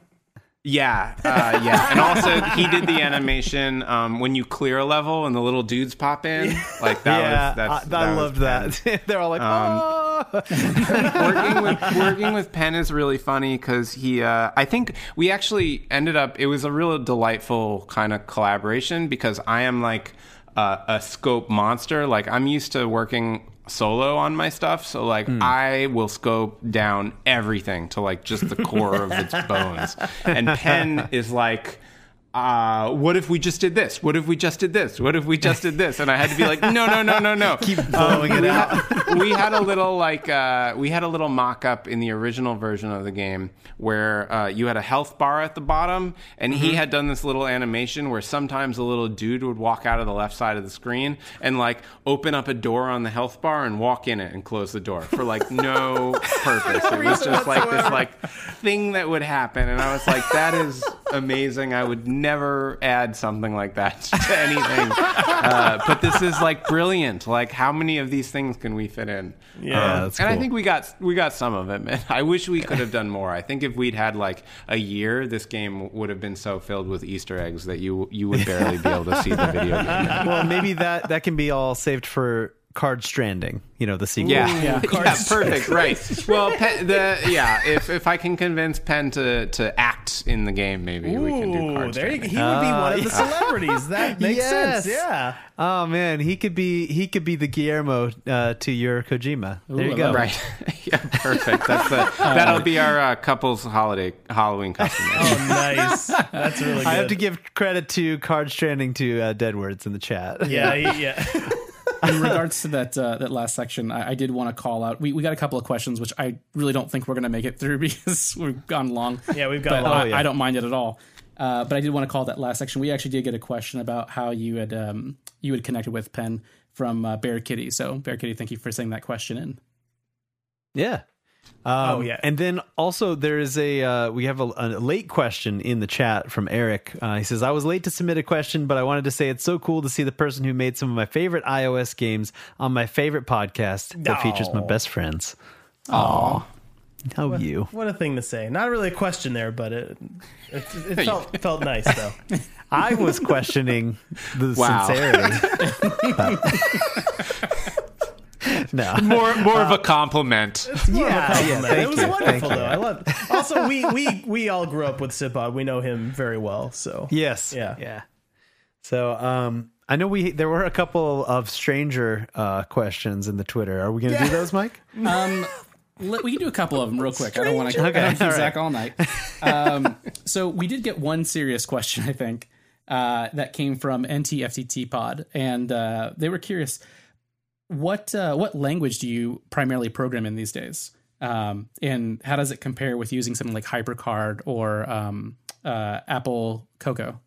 Yeah, uh, yeah, and also he did the animation um, when you clear a level and the little dudes pop in. Like that yeah, was that's I, I that was loved Penn. that. They're all like, Um, "Oh." working with working with Penn is really funny because he. Uh, I think we actually ended up. It was a real delightful kind of collaboration because I am like uh, a scope monster. Like I'm used to working solo on my stuff, so like I will scope down everything to like just the core of its bones. And Penn is like uh, what if we just did this? What if we just did this? What if we just did this? And I had to be like, no, no, no, no, no. Keep blowing it out. We had a little like uh, we had a little mock up in the original version of the game where uh, you had a health bar at the bottom, and he had done this little animation where sometimes a little dude would walk out of the left side of the screen and like open up a door on the health bar and walk in it and close the door for like no purpose. It was just like this like thing that would happen, and I was like, that is amazing. I would never add something like that to anything. Uh, but this is like brilliant. Like, how many of these things can we fit in? Yeah, Um, that's and I think we got we got some of it. Man. I wish we could have done more. I think if we'd had like a year, this game would have been so filled with Easter eggs that you you would barely be able to see the video game. well, maybe that that can be all saved for Card Stranding. You know, the sequel. Yeah, yeah. yeah, perfect. Right. Well, Penn, the yeah, if if I can convince Penn to to act in the game, maybe we can do Ooh, cards. there you, he would be one of the celebrities. That makes Yes. sense. Yeah. Oh man, he could be he could be the Guillermo uh, to your Kojima. There Ooh, you go. Right. yeah, perfect. That's the, that'll be our uh, couple's holiday Halloween costume. Oh, nice. That's really good. I have to give credit to Card Stranding to uh, Deadward's in the chat. Yeah, yeah. In regards to that uh, that last section, I, I did want to call out. We, we got a couple of questions, which I really don't think we're going to make it through because we've gone long. Yeah, we've gone but long. I, Oh, yeah. I don't mind it at all. Uh, but I did want to call that last section. We actually did get a question about how you had um, you had connected with Penn from uh, Bear Kitty. So Bear Kitty, thank you for sending that question in. Yeah. Um, Oh, yeah. And then also there is a uh, we have a, a late question in the chat from Eric. Uh, he says, "I was late to submit a question, but I wanted to say it's so cool to see the person who made some of my favorite iOS games on my favorite podcast that features my best friends." Aw, how you? What a thing to say. Not really a question there, but it it, it felt felt nice though. I was questioning the Wow. sincerity. no. More more of a compliment. More of a Yeah, compliment. yeah, thank it was you, wonderful thank you. though. I love. Also, we we we all grew up with Sipod. We know him very well. So Yes. Yeah. Yeah. So, um, I know we there were a couple of stranger uh, questions in the Twitter. Are we going to do those, Mike? Um, let, we can do a couple of them real quick. I don't want to Okay, keep all right. Zach all night. Um, so we did get one serious question, I think, uh, that came from NTFTT Pod, and uh, they were curious what uh, what language do you primarily program in these days, um, and how does it compare with using something like HyperCard or um, uh, Apple Cocoa?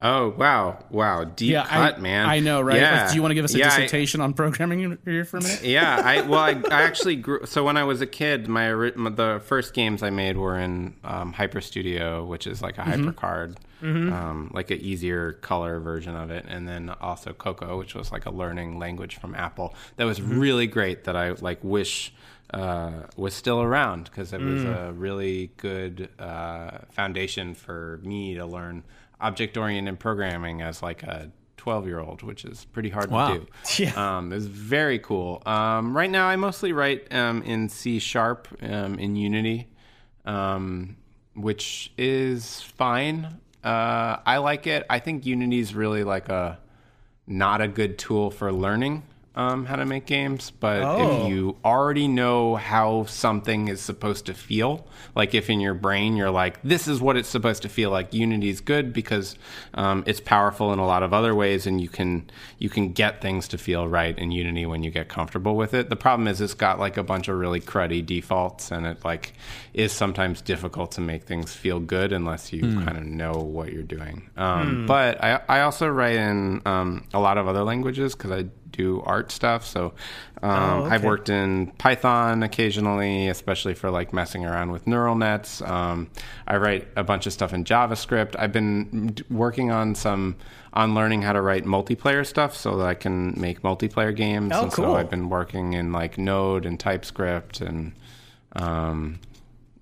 Oh wow, wow, deep Yeah, cut, I, man. I know, right? Yeah. Do you want to give us a Yeah, I- dissertation on programming here for a minute? yeah, I well, I, I actually grew. So when I was a kid, my, my the first games I made were in um, Hyper Studio, which is like a HyperCard, um, like an easier color version of it, and then also Cocoa, which was like a learning language from Apple. That was really great. That I like wish uh, was still around because it was a really good uh, foundation for me to learn object oriented programming as like a 12 year old, which is pretty hard Wow. to do. Yeah. Um, it's very cool. Um, right now, I mostly write um, in C sharp um, in Unity, um, which is fine. Uh, I like it. I think Unity is really like a not a good tool for learning um, how to make games. But Oh. if you already know how something is supposed to feel, like if in your brain you're like, this is what it's supposed to feel like, Unity is good because um, it's powerful in a lot of other ways, and you can you can get things to feel right in Unity when you get comfortable with it. The problem is it's got like a bunch of really cruddy defaults, and it like is sometimes difficult to make things feel good unless you kind of know what you're doing. Um, But I I also write in um, a lot of other languages because I do art stuff. So um, Oh, I've worked in Python occasionally, especially for like messing around with neural nets. Um, I write a bunch of stuff in JavaScript. I've been working on some on learning how to write multiplayer stuff so that I can make multiplayer games. Oh, and cool. so I've been working in like Node and TypeScript and um,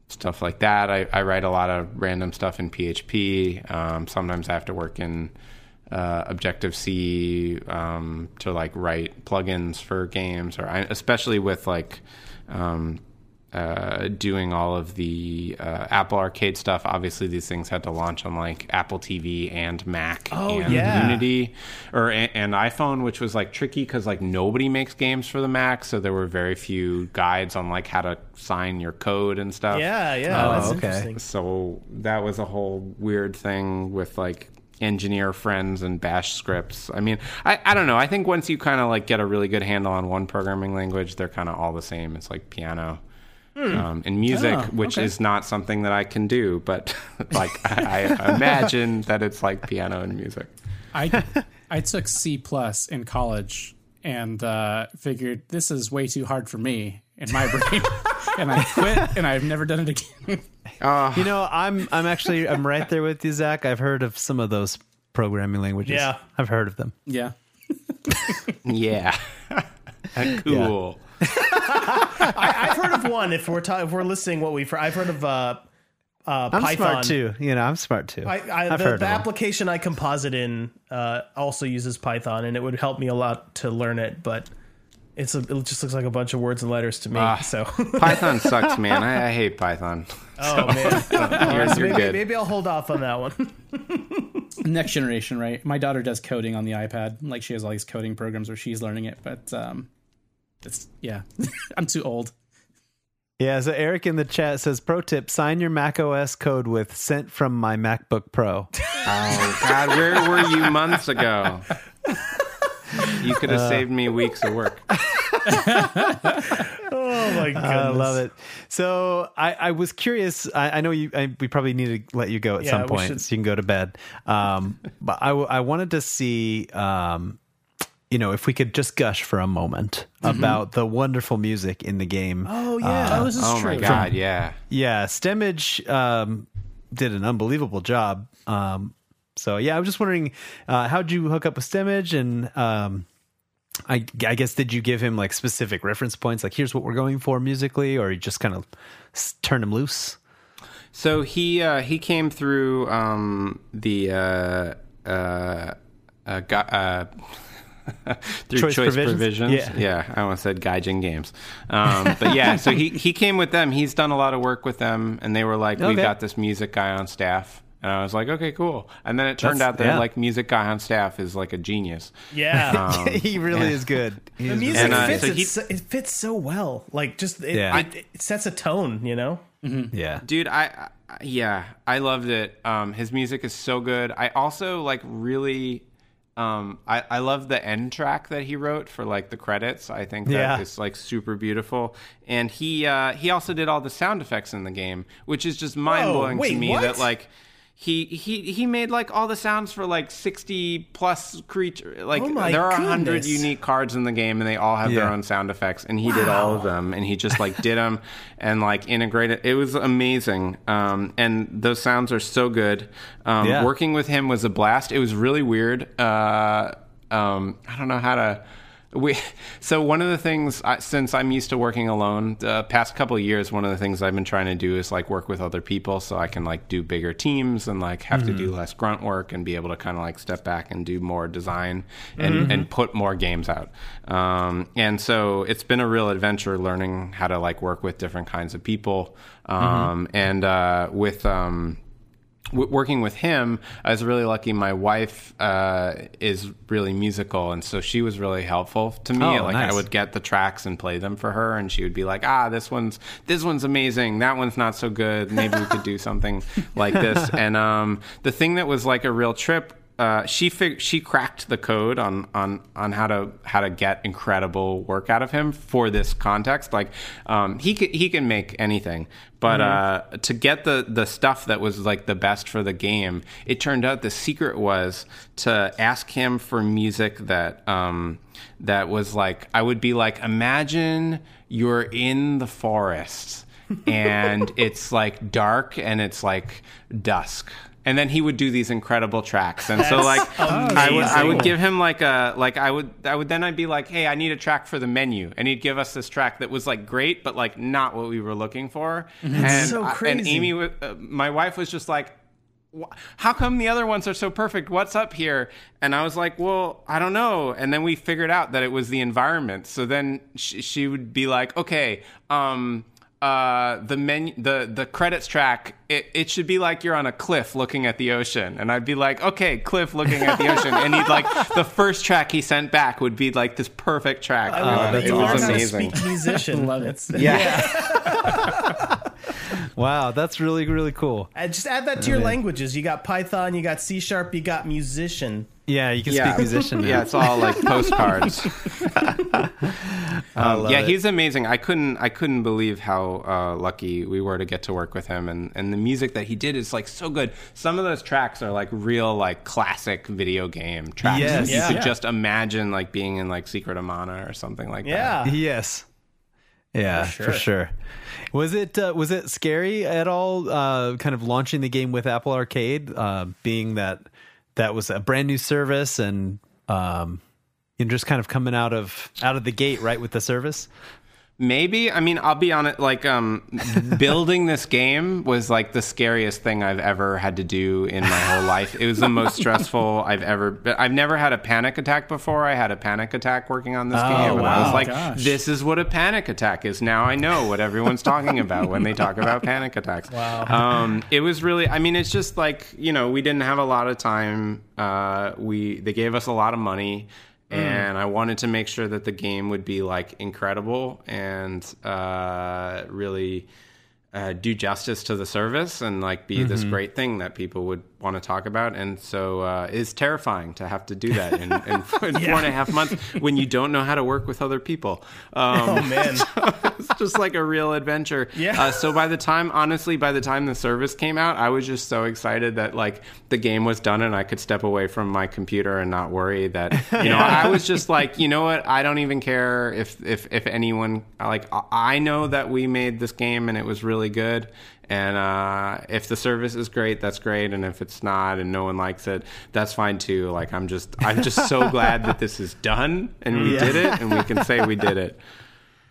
stuff like that. I, I write a lot of random stuff in PHP. Um, sometimes I have to work in uh, Objective C um, to like write plugins for games, or I, especially with like um, uh, doing all of the uh, Apple Arcade stuff. Obviously, these things had to launch on like Apple TV and Mac Oh, and yeah. Unity or and, and iPhone, which was like tricky because like nobody makes games for the Mac, so there were very few guides on like how to sign your code and stuff. Yeah, yeah, Oh, that's okay. interesting. So that was a whole weird thing with like engineer friends and bash scripts. I mean, I, I don't know. I think once you kind of like get a really good handle on one programming language, they're kind of all the same. It's like piano. Um, and music, Oh, which okay. is not something that I can do, but like I, I imagine that it's like piano and music. I I took C plus in college and uh, figured this is way too hard for me in my brain, and I quit, and I've never done it again. You know, I'm I'm actually I'm right there with you, Zach. I've heard of some of those programming languages. Yeah. I've heard of them. yeah, Yeah, cool. I, I've heard of one. If we're ta- if we're listing what we've, I've heard of uh, uh, I'm Python. smart too. You know, I'm smart too. I, I, have the, heard of the them. application I composite in uh, also uses Python, and it would help me a lot to learn it. But it's a, it just looks like a bunch of words and letters to me. Ah. so, Python sucks, man. I, I hate Python. oh man, You're, So you're maybe, good. maybe I'll hold off on that one. next generation, right? My daughter does coding on the iPad. Like she has all these coding programs where she's learning it, but um, it's yeah, I'm too old. Yeah, so Eric in the chat says, "Pro tip: sign your Mac OS code with "sent from my MacBook Pro." Oh God, where were you months ago? You could have saved me weeks of work. oh my goodness. I love it. So I, I was curious. I, I know you. I, we probably need to let you go at Yeah, some point, should. so you can go to bed. Um, but I, w- I wanted to see, um, you know, if we could just gush for a moment about the wonderful music in the game. Oh yeah. oh, this is Oh true. my god, yeah. Yeah, Stemage um, did an unbelievable job. Um, so yeah, I was just wondering, uh, how'd you hook up with Stemage, and um, I, I guess did you give him like specific reference points, like here's what we're going for musically, or you just kind of s- turn him loose? So he uh, he came through um, the uh, uh, uh, gu- uh, through Choice choice, Provisions? provisions. Yeah. I almost said Gaijin Games, um, but yeah. So he he came with them. He's done a lot of work with them, and they were like, "We've got this music guy on staff." And I was like, okay, cool. And then it turned That's- out that yeah. like music guy on staff is like a genius. yeah. he really yeah. is good. He the is music And, uh, fits so it, he- so- it fits so well. Like just it, Yeah. it, it sets a tone, you know? really- yeah. dude I, I yeah i loved it um his music is so good i also like really um i i love the end track that he wrote for like the credits i think that Yeah. it's like super beautiful and he uh he also did all the sound effects in the game which is just mind-blowing to wait, me what? that like he he he made like all the sounds for like 60 plus creature like Oh there are 100 unique cards in the game and they all have their own sound effects and he did all of them and he just like did them and like integrated it was amazing um, and those sounds are so good. Um, Yeah. working with him was a blast. It was really weird uh, um, i don't know how to we so one of the things I, since I'm used to working alone the past couple of years one of the things I've been trying to do is like work with other people so I can like do bigger teams and like have to do less grunt work and be able to kind of like step back and do more design and and put more games out. Um, and so it's been a real adventure learning how to like work with different kinds of people. Um, and uh, with um, w- working with him, I was really lucky. My wife uh, is really musical, and so she was really helpful to me. Oh, like nice. I would get the tracks and play them for her, and she would be like, "Ah, this one's this one's amazing. That one's not so good. Maybe we could do something like this." And um, the thing that was like a real trip. Uh, she fig- she cracked the code on, on on how to how to get incredible work out of him for this context. Like um, he can, he can make anything, but uh, to get the the stuff that was like the best for the game, it turned out the secret was to ask him for music that um, that was like I would be like, imagine you're in the forest and it's like dark and it's like dusk. And then he would do these incredible tracks, and so like I would, I would give him like a like I would I would then I'd be like, hey, I need a track for the menu, and he'd give us this track that was like great, but like not what we were looking for. And so crazy. and Amy, uh, my wife, was just like, how come the other ones are so perfect? What's up here? And I was like, well, I don't know. And then we figured out that it was the environment. So then she, she would be like, okay, um, uh, the menu, the the credits track, it, it should be like you're on a cliff looking at the ocean. And I'd be like, okay, cliff looking at the ocean. And he'd like the first track he sent back would be like this perfect track. I love that's it. You learn awesome. amazing. speak musician. Love it. It's- Yeah. Wow, that's really really cool. And just add that to your languages. You got Python, you got C sharp, you got musician. Yeah, you can Yeah. speak musician. now. Yeah, it's all like postcards. Um, yeah, it. he's amazing. I couldn't I couldn't believe how uh, lucky we were to get to work with him, and and the music that he did is like so good. Some of those tracks are like real like classic video game tracks. Yes. you Yeah. could Yeah. just imagine like being in like Secret of Mana or something like that. Yeah. Yes. Yeah, For for sure. sure. Was it uh, was it scary at all? Uh, kind of launching the game with Apple Arcade, uh, being that that was a brand new service and um, just kind of coming out of out of the gate right with the service. Maybe. I mean, I'll be honest. Like, um, building this game was like the scariest thing I've ever had to do in my whole life. It was the most stressful I've ever. Been. I've never had a panic attack before. I had a panic attack working on this game, and I was like, Gosh. "This is what a panic attack is." Now I know what everyone's talking about when they talk about panic attacks. Wow. Um, it was really. I mean, it's just like you know, we didn't have a lot of time. Uh, we they gave us a lot of money and I wanted to make sure that the game would be like incredible and uh, really uh, do justice to the service and like be this great thing that people would want to talk about, and so uh, it's terrifying to have to do that in, in, in four and a half months when you don't know how to work with other people. Um, Oh man. it's just like a real adventure. Yeah. Uh, so by the time, honestly, by the time the service came out, I was just so excited that like the game was done and I could step away from my computer and not worry that you know I was just like you know what I don't even care if if if anyone like I know that we made this game and it was really good. And uh, if the service is great, that's great. And if it's not, and no one likes it, that's fine too. Like I'm just, I'm just so glad that this is done, and we Yeah. did it, and we can say we did it.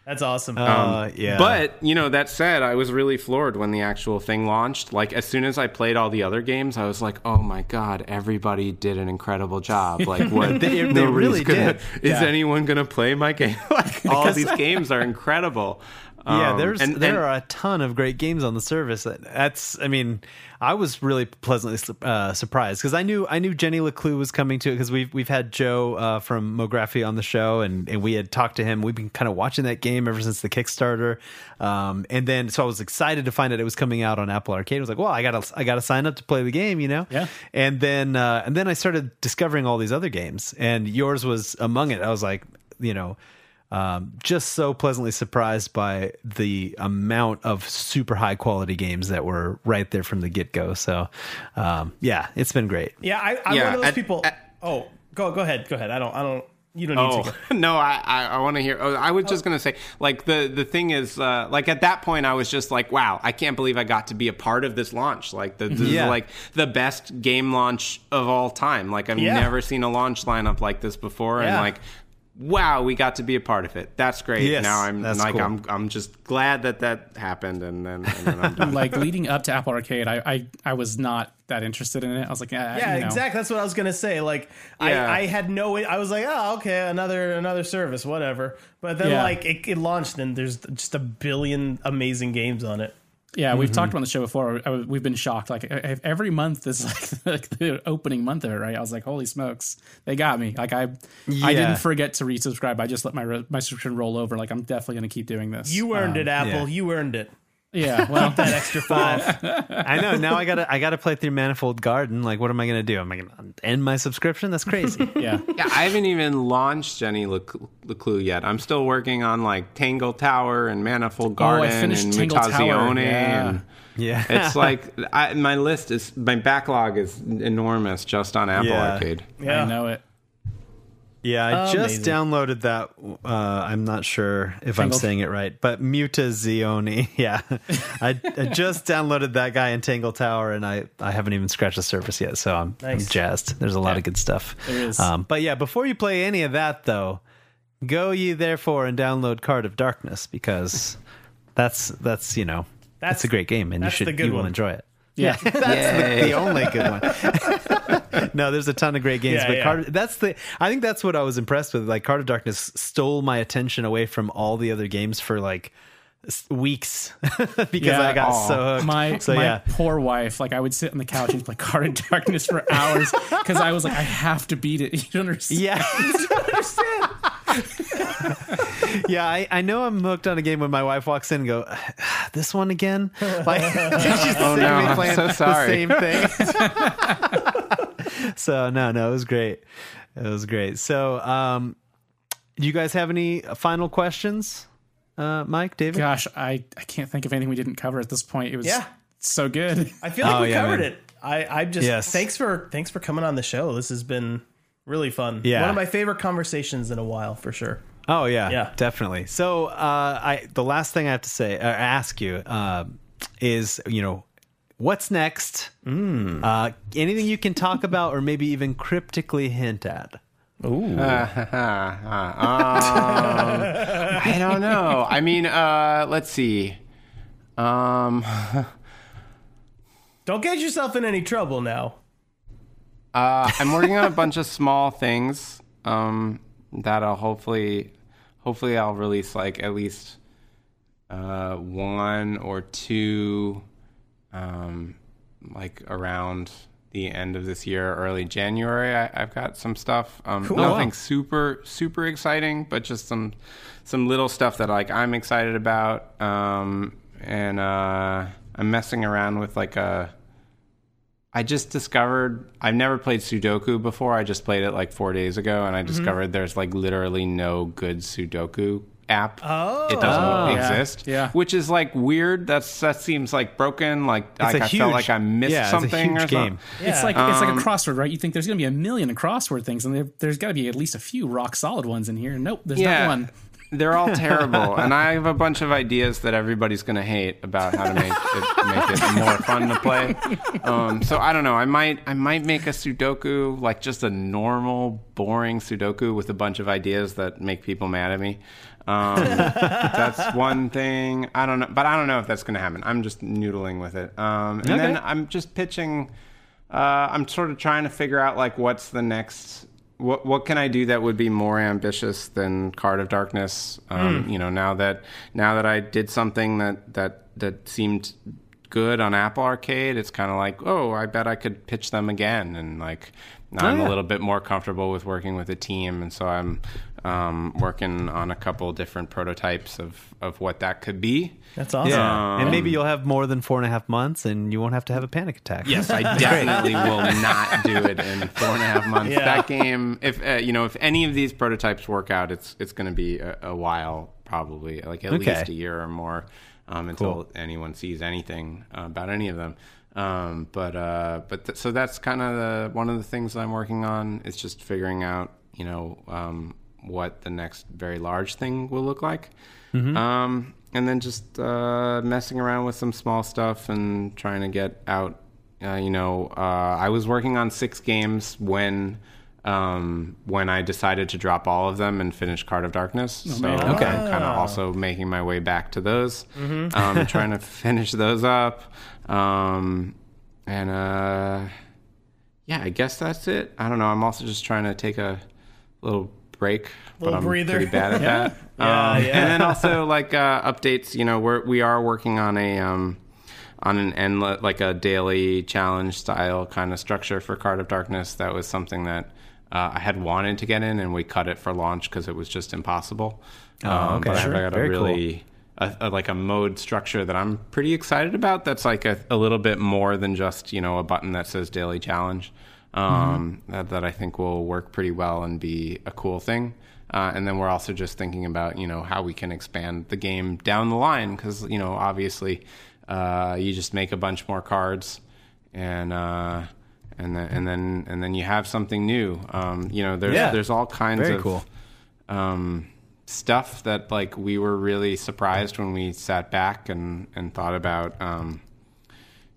That's awesome. Uh, yeah. But you know, that said, I was really floored when the actual thing launched. Like as soon as I played all the other games, I was like, "Oh my god, everybody did an incredible job!" Like what They- they nobody's really gonna, did. Is Yeah. anyone gonna play my game? like all these games are incredible. Yeah, Um, there's and- there and- are a ton of great games on the service. That's, I mean, I was really pleasantly uh, surprised because I knew I knew Jenny Leclue was coming to it because we've we've had Joe uh, from Mografi on the show and and we had talked to him. We've been kind of watching that game ever since the Kickstarter, um, and then so I was excited to find out it was coming out on Apple Arcade. I was like, well, I gotta I gotta sign up to play the game, you know? Yeah. And then uh, and then I started discovering all these other games, and yours was among it. I was like, you know um, just so pleasantly surprised by the amount of super high quality games that were right there from the get go. So, um, yeah, it's been great. yeah, I, I'm yeah, one of those at- people. at- oh, go go ahead. Go ahead. I don't. I don't. You don't need to. Oh Go. no, I I, I want to hear. Oh, I was just gonna say, like the the thing is, uh, like at that point, I was just like, wow, I can't believe I got to be a part of this launch. Like the, this Yeah. is like the best game launch of all time. Like I've Yeah. never seen a launch lineup like this before, and like. Wow, we got to be a part of it. That's great. Yes, now I'm that's like cool. I'm I'm just glad that that happened, and then, and then I'm done. like leading up to Apple Arcade, I, I I was not that interested in it. I was like, ah, Yeah, you know. exactly. That's what I was gonna say. Like, Yeah. I, I had no. I was like, oh, okay, another another service, whatever. But then, Yeah. like, it, it launched, and there's just a billion amazing games on it. Yeah, we've Mm-hmm. talked about the show before. I, we've been shocked. Like every month is like, like the opening month of it, right? I was like, holy smokes, they got me. Like I, I didn't forget to resubscribe. I just let my re- my subscription roll over. Like I'm definitely going to keep doing this. You earned Um, it, Apple. yeah. You earned it. Yeah, well, That extra five. I know. Now I gotta I gotta play through Manifold Garden. Like, what am I gonna do? Am I gonna end my subscription? That's crazy. yeah. Yeah, I haven't even launched Jenny Lec- LeClue yet. I'm still working on like Tangle Tower and Manifold Oh, I Garden finished and Tangle Tower, Mutazione. yeah. And yeah, it's like I, my list is my backlog is enormous just on Apple Yeah. Arcade. Yeah. I know it. Yeah, I just downloaded that. Uh, I'm not sure if I'm saying it right, but Mutazioni. Yeah, I, I just downloaded that guy in Tangle Tower, and I, I haven't even scratched the surface yet, so I'm, I'm jazzed. There's a lot of good stuff. There is. Um, but yeah, before you play any of that, though, go ye therefore and download Card of Darkness because that's that's you know that's, That's- a great game, and you should you will enjoy it. Yeah. that's the, the only good one. no, there's a ton of great games, Yeah, but yeah. Card, that's the. I think that's what I was impressed with. Like Card of Darkness stole my attention away from all the other games for like weeks because Yeah. I got Aw. so hooked. My so my yeah, poor wife, like I would sit on the couch and play Card of Darkness for hours because I was like, I have to beat it. You don't understand. yeah. yeah, I, I know I'm hooked on a game when my wife walks in and go, this one again? Like she's Oh, sitting no, me I'm playing so the sorry. same thing. so no, no, it was great. It was great. So um do you guys have any final questions? Uh Mike, David? Gosh, I I can't think of anything we didn't cover at this point. It was Yeah. so good. I feel like Oh, we yeah, covered man. it. I, I just Yes. thanks for thanks for coming on the show. This has been really fun. Yeah. One of my favorite conversations in a while for sure. Oh yeah, Yeah. definitely. So, uh, I the last thing I have to say, or ask you, uh, is you know, what's next? Hmm. Uh, anything you can talk about, or maybe even cryptically hint at? Ooh. Um, I don't know. I mean, uh, let's see. Um, Don't get yourself in any trouble now. Uh, I'm working on a bunch of small things um, that I'll hopefully, hopefully I'll release like at least uh, one or two, um, like around the end of this year, early January. I, I've got some stuff. Um, Nothing super super exciting, but just some some little stuff that like I'm excited about. Um, and uh, I'm messing around with like a. I just discovered I've never played Sudoku before. I just played it like four days ago, and I discovered there's like literally no good Sudoku app. Oh. it doesn't Oh. Exist. Yeah. which is like weird. That's that seems like broken. Like, It's like a I huge, felt like I missed yeah, something It's a huge or game. something. It's Yeah. like it's like Um, a crossword, right? You think there's going to be a million crossword things, and there, there's got to be at least a few rock solid ones in here. Nope, there's not one. They're all terrible, and I have a bunch of ideas that everybody's going to hate about how to make it, make it more fun to play. Um, so I don't know. I might I might make a Sudoku like just a normal, boring Sudoku with a bunch of ideas that make people mad at me. Um, that's one thing. I don't know, but I don't know if that's going to happen. I'm just noodling with it, um, and then I'm just pitching. Uh, I'm sort of trying to figure out like what's the next. What what can I do that would be more ambitious than Card of Darkness? Um, You know, now that now that I did something that that that seemed good on Apple Arcade, it's kind of like, oh, I bet I could pitch them again, and like I'm yeah. a little bit more comfortable with working with a team, and so I'm um, working on a couple different prototypes of of what that could be. That's awesome. Yeah, and maybe you'll have more than four and a half months, and you won't have to have a panic attack. Yes, I definitely will not do it in four and a half months. Yeah. That game, if uh, you know, if any of these prototypes work out, it's it's going to be a, a while, probably like at Okay. least a year or more, um, until anyone sees anything uh, about any of them. Um, but uh, but th- so that's kind of the, one of the things I'm working on is just figuring out, you know, um, what the next very large thing will look like. Um, and then just uh, messing around with some small stuff and trying to get out. Uh, you know, uh, I was working on six games when um, when I decided to drop all of them and finish Card of Darkness. so. Okay. I'm kind of also making my way back to those, um, trying to finish those up. Um, and uh, yeah, I guess that's it. I don't know. I'm also just trying to take a little break, but I'm breather. pretty bad at that. Yeah, Um, yeah. And then also like uh, updates. You know, we're we are working on a um, on an endless like a daily challenge style kind of structure for Card of Darkness. That was something that uh, I had wanted to get in, and we cut it for launch because it was just impossible. Um, Oh, okay. But Sure. I got a Very cool. really a, a, like a mode structure that I'm pretty excited about. That's like a, a little bit more than just you know a button that says daily challenge. Um, Mm-hmm. that, that I think will work pretty well and be a cool thing. Uh, and then we're also just thinking about you know how we can expand the game down the line because you know obviously uh, you just make a bunch more cards and uh, and then and then and then you have something new. Um, you know there's Yeah. there's all kinds Very of cool. um, stuff that like we were really surprised when we sat back and and thought about um,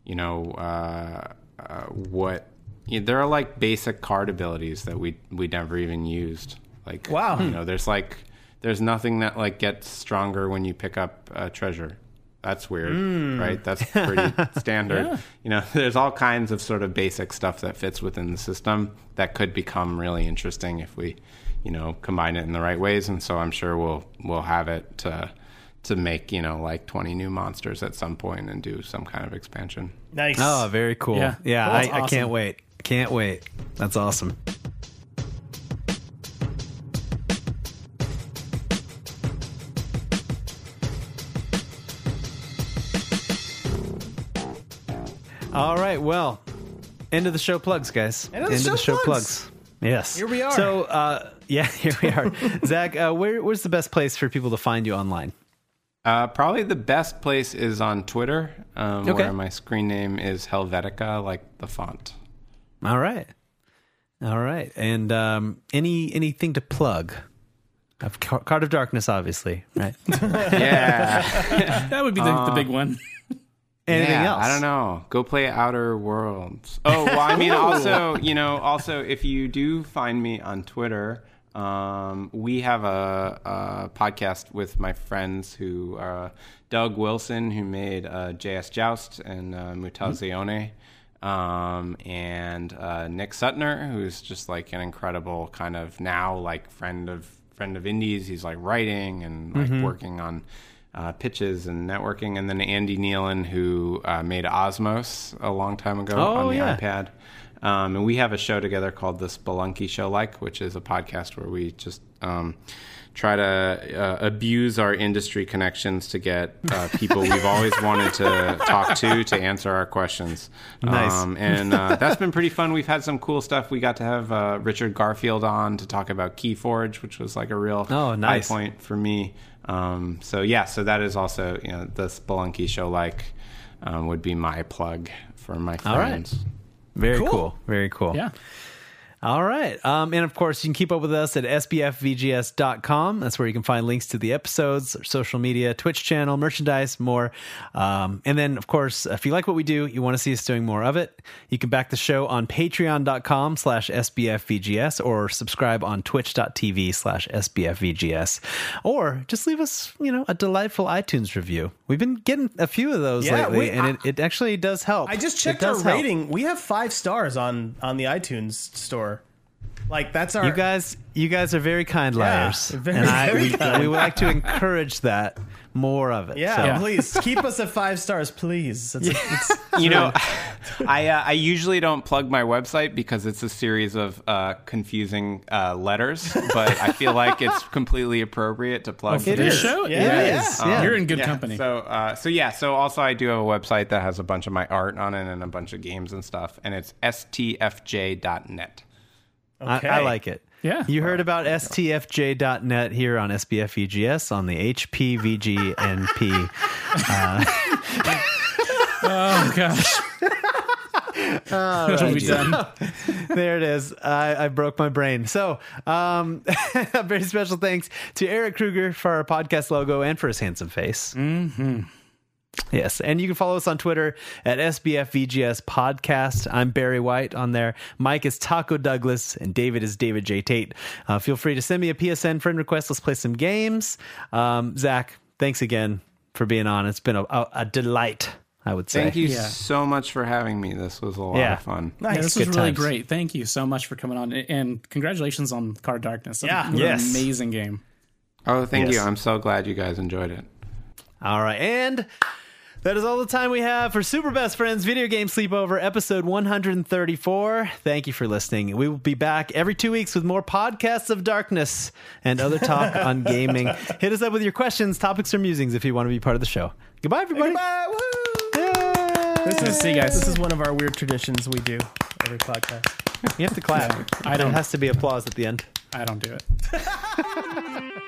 you know uh, uh, what yeah, there are like basic card abilities that we we never even used like Wow. you know there's like there's nothing that like gets stronger when you pick up a treasure that's weird hmm. right that's pretty standard you know there's all kinds of sort of basic stuff that fits within the system that could become really interesting if we you know combine it in the right ways and so i'm sure we'll we'll have it to to make you know like 20 new monsters at some point and do some kind of expansion Nice. Oh, very cool. Yeah, Yeah. Well, I, that's I can't wait. Can't wait. That's awesome. All right. Well, end of the show plugs, guys. End of the show plugs. Yes. Here we are. So, uh, yeah, here we are. Zach, uh, where, where's the best place for people to find you online? uh, probably the best place is on twitter um, Okay. where my screen name is helvetica like the font All right. All right. And um, any anything to plug? Of Car- Card of Darkness, obviously, right? yeah That would be the, the big one. Anything Yeah, else? I don't know. Go play Outer Worlds. Oh, well, I mean, also, you know, also if you do find me on Twitter, um, we have a, a podcast with my friends who uh, Doug Wilson, who made uh, JS Joust and uh, Mutazione. Um, and uh, Nick Suttner, who's just like an incredible kind of now like friend of friend of indies. He's like writing and like Mm-hmm. working on uh, pitches and networking, and then Andy Nealen, who uh, made Osmos a long time ago Oh, on the yeah. iPad. Um, and we have a show together called the Spelunky Showlike, which is a podcast where we just um, try to uh, abuse our industry connections to get uh, people we've always wanted to talk to to answer our questions. Nice. Um, and uh, that's been pretty fun. We've had some cool stuff. We got to have uh, Richard Garfield on to talk about KeyForge, which was like a real Oh, nice. high point for me. Um, so yeah, so that is also you know the Spelunky Showlike um, would be my plug for my All right. friends. Very Cool. cool. Very cool. Yeah. All right. Um, and of course, you can keep up with us at sbfvgs.com. That's where you can find links to the episodes, social media, Twitch channel, merchandise, more. Um, and then, of course, if you like what we do, you want to see us doing more of it, you can back the show on patreon.com slash sbfvgs or subscribe on twitch.tv slash sbfvgs. Or just leave us, you know, a delightful iTunes review. We've been getting a few of those Yeah, lately, we- and it, it actually does help. I just checked our help. rating. We have five stars on on the iTunes store. Like that's our You guys, you guys are very kind liars, very, and I very we, kind. we would like to encourage that more of it. Yeah, So- Yeah. please keep us at five stars, please. It's, it's, You know, I uh, I usually don't plug my website because it's a series of uh, confusing uh, letters, but I feel like it's completely appropriate to plug. It This is. show? Yeah, It yeah. is. Yeah. You're in good Yeah, company. So, uh, so yeah. So also, I do have a website that has a bunch of my art on it and a bunch of games and stuff, and it's stfj.net. I, Okay. I like it. Yeah. You heard about stfj.net here on SBFVGS on the HPVGNP. oh gosh. It'll be done. there it is. I, I broke my brain. So, um, a very special thanks to Eric Kruger for our podcast logo and for his handsome face. Mm-hmm. Yes, and you can follow us on Twitter at SBFVGS Podcast. I'm Barry White on there. Mike is Taco Douglas, and David is David J. Tate. Uh, feel free to send me a PSN friend request. Let's play some games. Um, Zach, thanks again for being on. It's been a, a, a delight, I would say. Thank you Yeah. so much for having me. This was a lot Yeah. of fun. nice. Yeah, this was Good really times. great. Thank you so much for coming on, and congratulations on Card Darkness. Yeah. What an Yes. amazing game. Oh, thank Yes. you. I'm so glad you guys enjoyed it. All right. And that is all the time we have for Super Best Friends Video Game Sleepover, episode 134. Thank you for listening. We will be back every two weeks with more podcasts of darkness and other talk on gaming. Hit us up with your questions, topics, or musings if you want to be part of the show. Goodbye, everybody. Goodbye, woo! This is, See guys. This is one of our weird traditions we do every podcast. You have to clap. I don't- There has to be applause at the end. I don't do it.